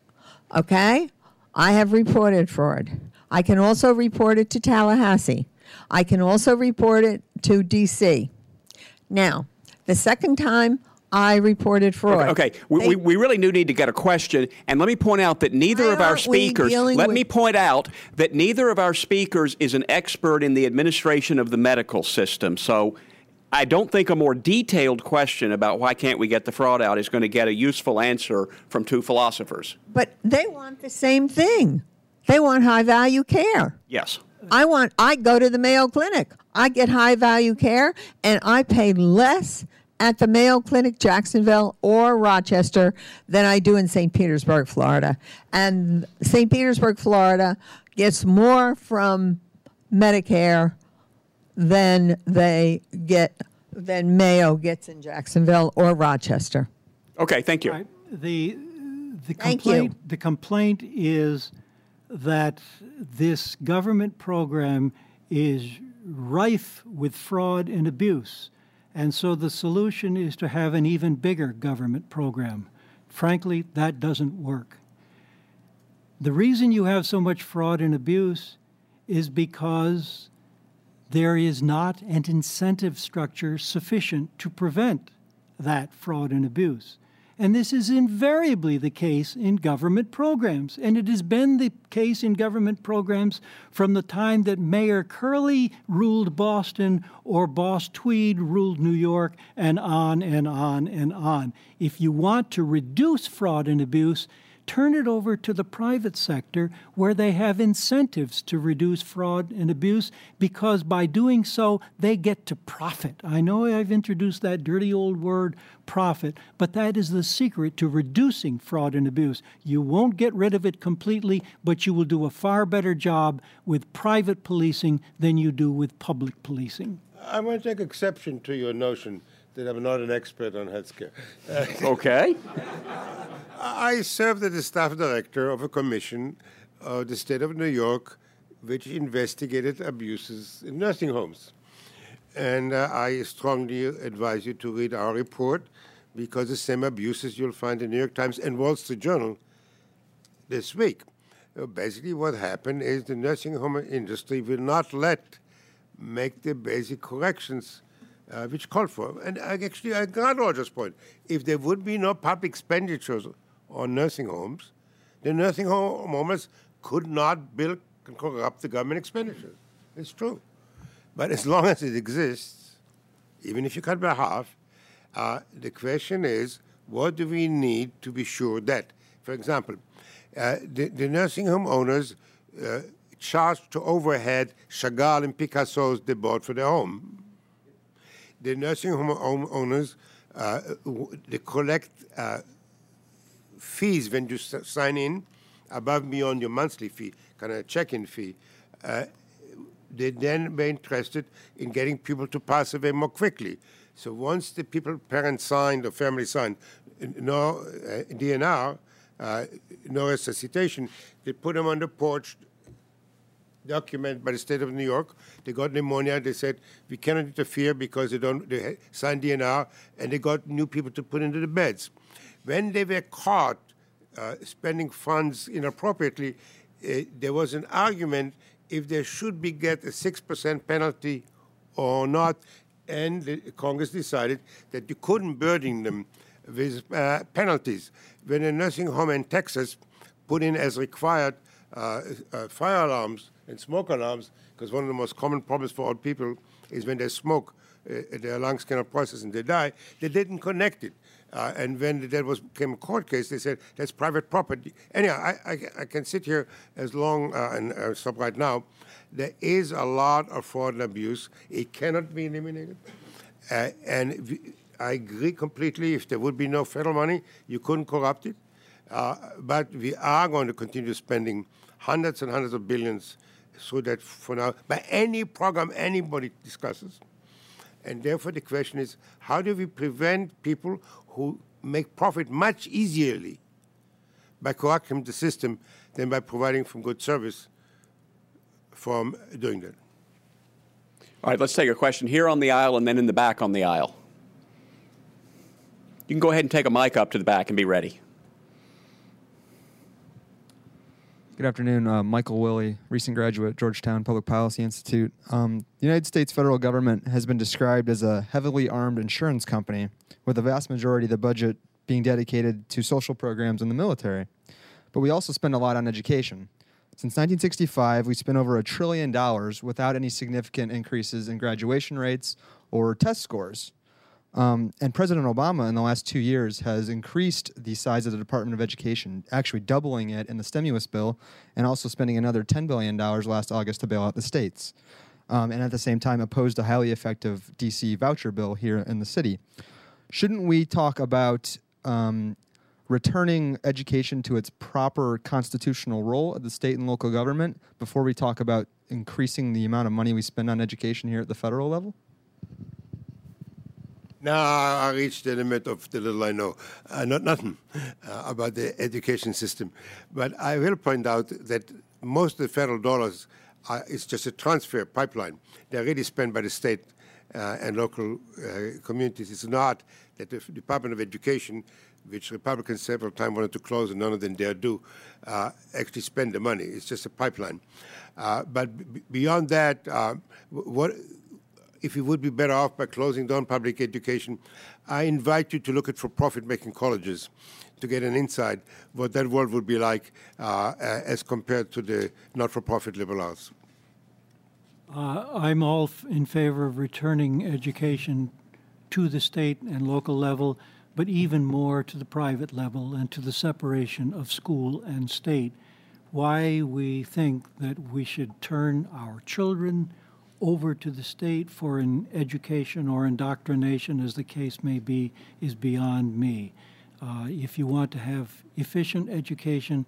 Okay, I have reported fraud. I can also report it to Tallahassee. I can also report it to DC. Now, the second time I reported fraud. Okay, we, they- we, we really do need to get a question, and let me point out that neither of our speakers. Let me point out that neither of our speakers is an expert in the administration of the medical system. So, I don't think a more detailed question about why can't we get the fraud out is going to get a useful answer from two philosophers. but they want the same thing. They want high value care. Yes. I want I go to the Mayo Clinic. I get high value care and I pay less at the Mayo Clinic Jacksonville or Rochester than I do in St. Petersburg, Florida. And St. Petersburg, Florida gets more from Medicare than they get than Mayo gets in Jacksonville or Rochester. Okay. Thank you. Right. The, the Thank you. the complaint is that this government program is rife with fraud and abuse. And so the solution is to have an even bigger government program. Frankly, that doesn't work. The reason you have so much fraud and abuse is because there is not an incentive structure sufficient to prevent that fraud and abuse. And this is invariably the case in government programs. And it has been the case in government programs from the time that Mayor Curley ruled Boston or Boss Tweed ruled New York, and on and on and on. If you want to reduce fraud and abuse, turn it over to the private sector where they have incentives to reduce fraud and abuse because by doing so, they get to profit. I know I've introduced that dirty old word, profit, but that is the secret to reducing fraud and abuse. You won't get rid of it completely, but you will do a far better job with private policing than you do with public policing. I want to take exception to your notion that I'm not an expert on healthcare. Okay. I served as the staff director of a commission of the state of New York which investigated abuses in nursing homes. And uh, I strongly advise you to read our report because the same abuses you'll find in the New York Times and Wall Street Journal this week. Uh, basically, what happened is the nursing home industry will not let make the basic corrections uh, which called for. And actually, I grant Roger's point. If there would be no public expenditures on nursing homes, the nursing home owners could not build and corrupt the government expenditures. It's true. But as long as it exists, even if you cut by half, uh, the question is, what do we need to be sure that, for example, uh, the, the nursing home owners uh, charge to overhead Chagall and Picasso's they bought for their home. The nursing home owners uh, they collect uh, fees when you sign in, above and beyond your monthly fee, kind of check-in fee. Uh, they then were interested in getting people to pass away more quickly. So once the people, parents signed or family signed, no uh, DNR, uh, no resuscitation, they put them on the porch, documented by the state of New York. They got pneumonia. They said we cannot interfere because they don't. They signed DNR, and they got new people to put into the beds. When they were caught uh, spending funds inappropriately, uh, there was an argument if they should be get a six percent penalty or not, and the Congress decided that you couldn't burden them with uh, penalties. When a nursing home in Texas put in as required uh, uh, fire alarms and smoke alarms, because one of the most common problems for old people is when they smoke, uh, their lungs cannot process and they die. They didn't connect it. Uh, and when that was came a court case, they said that's private property. Anyhow, I, I, I can sit here as long uh, and uh, stop right now. There is a lot of fraud and abuse. It cannot be eliminated. Uh, and I agree completely. If there would be no federal money, you couldn't corrupt it. Uh, but we are going to continue spending hundreds and hundreds of billions so that for now, by any program anybody discusses. And therefore, the question is how do we prevent people who make profit much easierly by corrupting the system than by providing from good service from doing that? All right, let's take a question here on the aisle and then in the back on the aisle. You can go ahead and take a mic up to the back and be ready. Good afternoon, uh, Michael Willie, recent graduate, Georgetown Public Policy Institute. Um, the United States federal government has been described as a heavily armed insurance company, with the vast majority of the budget being dedicated to social programs in the military. But we also spend a lot on education. Since 1965, we spent over a trillion dollars without any significant increases in graduation rates or test scores. Um, and President Obama, in the last two years, has increased the size of the Department of Education, actually doubling it in the stimulus bill, and also spending another $10 billion last August to bail out the states. Um, and at the same time, opposed a highly effective DC voucher bill here in the city. Shouldn't we talk about um, returning education to its proper constitutional role at the state and local government before we talk about increasing the amount of money we spend on education here at the federal level? Now I reached the limit of the little I know. Uh, not nothing uh, about the education system, but I will point out that most of the federal dollars are, is just a transfer pipeline. They're really spent by the state uh, and local uh, communities. It's not that the Department of Education, which Republicans several times wanted to close and none of them dare do, uh, actually spend the money. It's just a pipeline. Uh, but beyond that, what if we would be better off by closing down public education, I invite you to look at for-profit making colleges to get an insight what that world would be like uh, as compared to the not-for-profit liberal arts. Uh, I'm all in favor of returning education to the state and local level, but even more to the private level and to the separation of school and state. Why we think that we should turn our children over to the state for an education or indoctrination, as the case may be, is beyond me. Uh, if you want to have efficient education,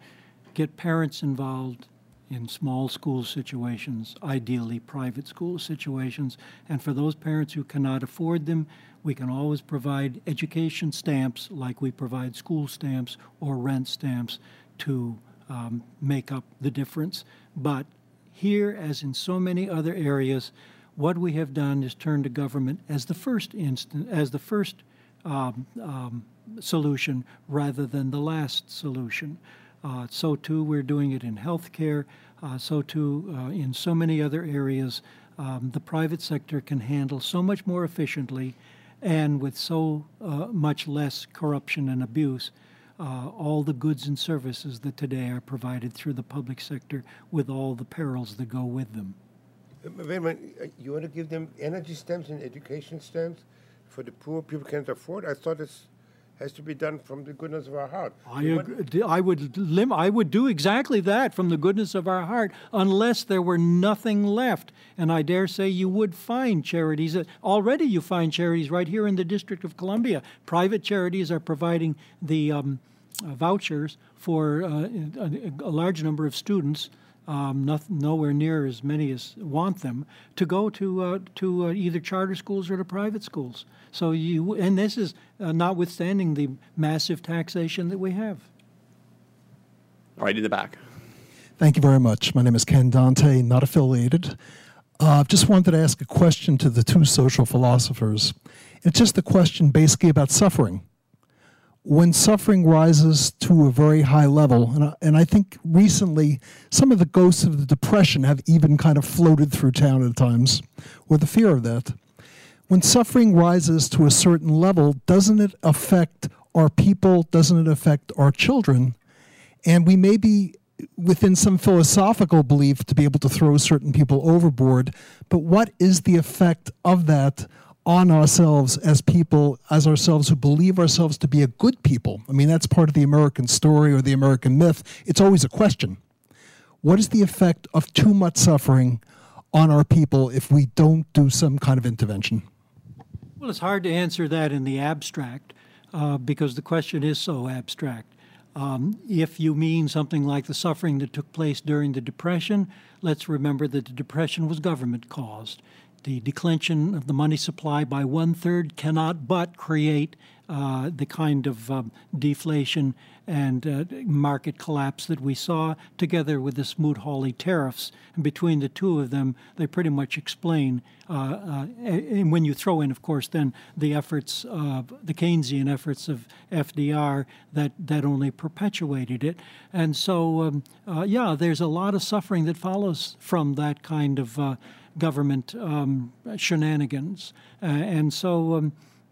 get parents involved in small school situations, ideally private school situations. And for those parents who cannot afford them, we can always provide education stamps like we provide school stamps or rent stamps to um, make up the difference. But here, as in so many other areas, what we have done is turn to government as the first instant, as the first um, um, solution rather than the last solution. Uh, so too, we're doing it in healthcare. Uh, so too, uh, in so many other areas, um, the private sector can handle so much more efficiently, and with so uh, much less corruption and abuse uh, all the goods and services that today are provided through the public sector with all the perils that go with them. Wait a minute, uh, you want to give them energy stamps and education stamps for the poor people can't afford? I thought it's has to be done from the goodness of our heart. I, I would lim- I would do exactly that from the goodness of our heart, unless there were nothing left. And I dare say you would find charities. Already, you find charities right here in the District of Columbia. Private charities are providing the um, uh, vouchers for uh, a, a, large number of students, um, not, nowhere near as many as want them, to go to uh, to uh, either charter schools or to private schools. So you and this is uh, notwithstanding the massive taxation that we have. Right in the back. Thank you very much. My name is Ken Dante, not affiliated. Uh, just wanted to ask a question to the two social philosophers. It's just a question basically about suffering when suffering rises to a very high level, and I, and I think recently some of the ghosts of the Depression have even kind of floated through town at times, or the fear of that. When suffering rises to a certain level, doesn't it affect our people? Doesn't it affect our children? And we may be within some philosophical belief to be able to throw certain people overboard. But what is the effect of that on ourselves as people, as ourselves who believe ourselves to be a good people? I mean, that's part of the American story or the American myth. It's always a question. What is the effect of too much suffering on our people if we don't do some kind of intervention? Well, it's hard to answer that in the abstract uh, because the question is so abstract. Um, if you mean something like the suffering that took place during the Depression, let's remember that the Depression was government caused. The declension of the money supply by one third cannot but create uh, the kind of um, deflation and uh, market collapse that we saw, together with the Smoot-Hawley tariffs. And between the two of them, they pretty much explain. Uh, uh, and when you throw in, of course, then the efforts of the Keynesian efforts of FDR, that that only perpetuated it. And so, um, uh, yeah, there's a lot of suffering that follows from that kind of uh, government um, shenanigans. and so. Um,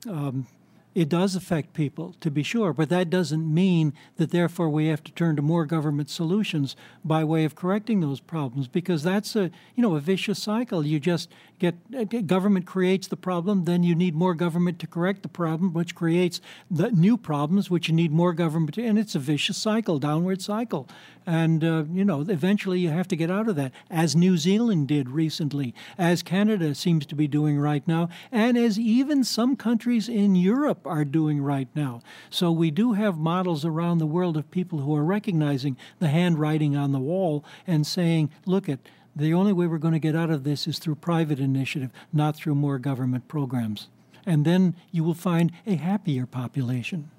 um it does affect people, to be sure, but that doesn't mean that therefore we have to turn to more government solutions by way of correcting those problems, because that's a you know a vicious cycle. You just get government creates the problem, then you need more government to correct the problem, which creates the new problems, which you need more government, to, and it's a vicious cycle, downward cycle. And uh, you know, eventually you have to get out of that, as New Zealand did recently, as Canada seems to be doing right now, and as even some countries in Europe are doing right now. So we do have models around the world of people who are recognizing the handwriting on the wall and saying, "Look at." The only way we're going to get out of this is through private initiative, not through more government programs. And then you will find a happier population.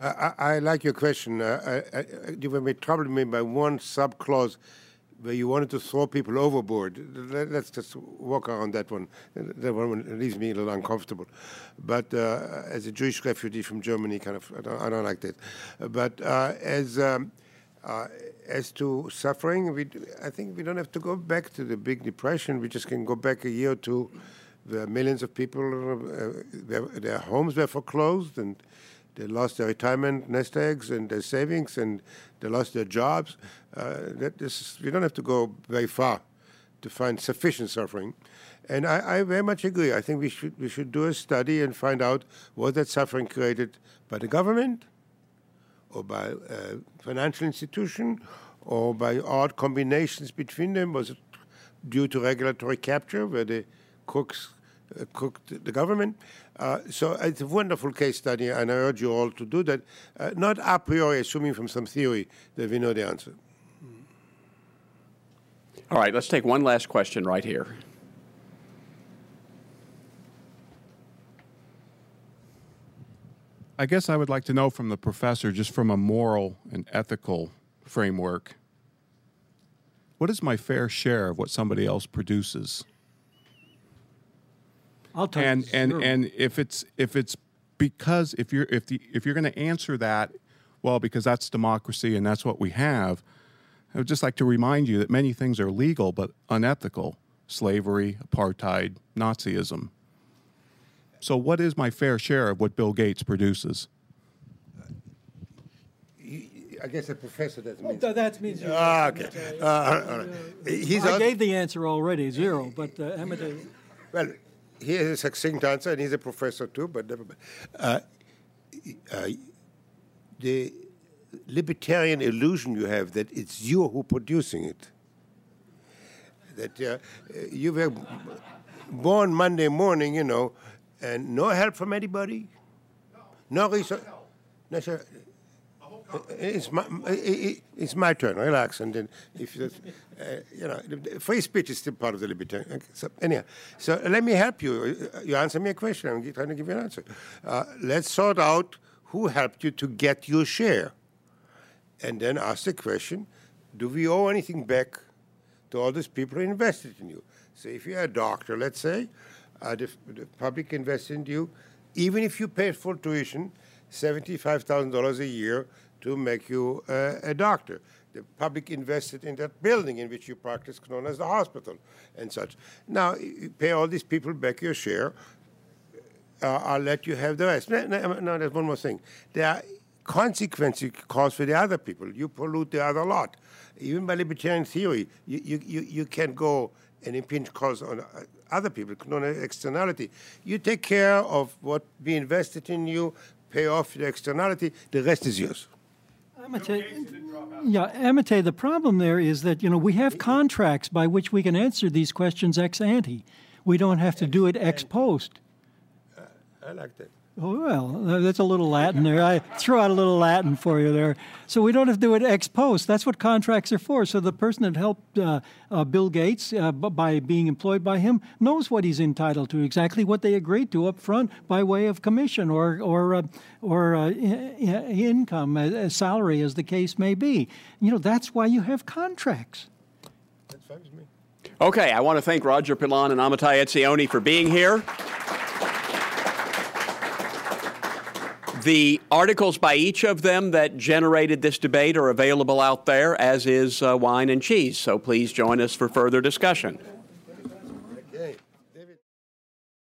I, I like your question. Uh, I, I, you troubled me by one subclause where you wanted to throw people overboard. Let, us just walk around that one. That one leaves me a little uncomfortable. But uh, as a Jewish refugee from Germany, kind of, I don't, don't like that. But uh, as um, uh, as to suffering, we, I think we don't have to go back to the big depression. We just can go back a year or two. Where millions of people, uh, their, their, homes were foreclosed, and they lost their retirement nest eggs and their savings, and they lost their jobs. Uh, we don't have to go very far to find sufficient suffering. And I, I, very much agree. I think we should we should do a study and find out was that suffering created by the government, or by a financial institution, or by odd combinations between them? Was it due to regulatory capture, where the crooks uh, cooked the government? Uh, so it's a wonderful case study, and I urge you all to do that, uh, not a priori assuming from some theory that we know the answer. All right, let's take one last question right here. I guess I would like to know from the professor, just from a moral and ethical framework, what is my fair share of what somebody else produces? I'll tell and you. and Sure. and if it's if it's because if you're if the if you're going to answer that, well, because that's democracy and that's what we have. I would just like to remind you that many things are legal but unethical: slavery, apartheid, Nazism. So, what is my fair share of what Bill Gates produces? I guess a professor doesn't mean. Th- that means you. Ah, okay. Uh, all right. He's I gave the answer already, zero. But uh, Emmett, Well, he has a succinct answer, and he's a professor too, but never mind. Uh, uh, the libertarian illusion you have that it's you who producing it. That uh, you were born Monday morning, you know, and no help from anybody, no research. No, sir. It's my, it's my turn. Relax, and then if you, uh, you know, free speech is still part of the libertarian. Okay, so anyhow, so let me help you. You answer me a question. I'm trying to give you an answer. Uh, let's sort out who helped you to get your share, and then ask the question: Do we owe anything back to all these people who invested in you? So if you're a doctor, let's say, uh, the, the public invested in you, even if you paid full tuition, seventy-five thousand dollars a year to make you uh, a doctor. The public invested in that building in which you practice, known as the hospital, and such. Now, you pay all these people back your share. Uh, I'll let you have the rest. No, there's one more thing. There are consequences you cause for the other people. You pollute the other lot. Even by libertarian theory, you, you, you, you can go and impinge costs on uh, other people, not externality. You take care of what be invested in you, pay off the externality, the rest is yours. Amitai, yeah, Amitai, the problem there is that, you know, we have contracts by which we can answer these questions ex ante. We don't have to do it ex post. Uh, I like that. Well, that's a little Latin there. I threw out a little Latin for you there. So we don't have to do it ex post. That's what contracts are for. So the person that helped uh, uh, Bill Gates uh, by being employed by him knows what he's entitled to, exactly what they agreed to up front by way of commission or or uh, or uh, income, salary, as the case may be. You know, that's why you have contracts. Okay, I want to thank Roger Pilon and Amitai Etzioni for being here. The articles by each of them that generated this debate are available out there, as is uh, Wine and Cheese. So please join us for further discussion.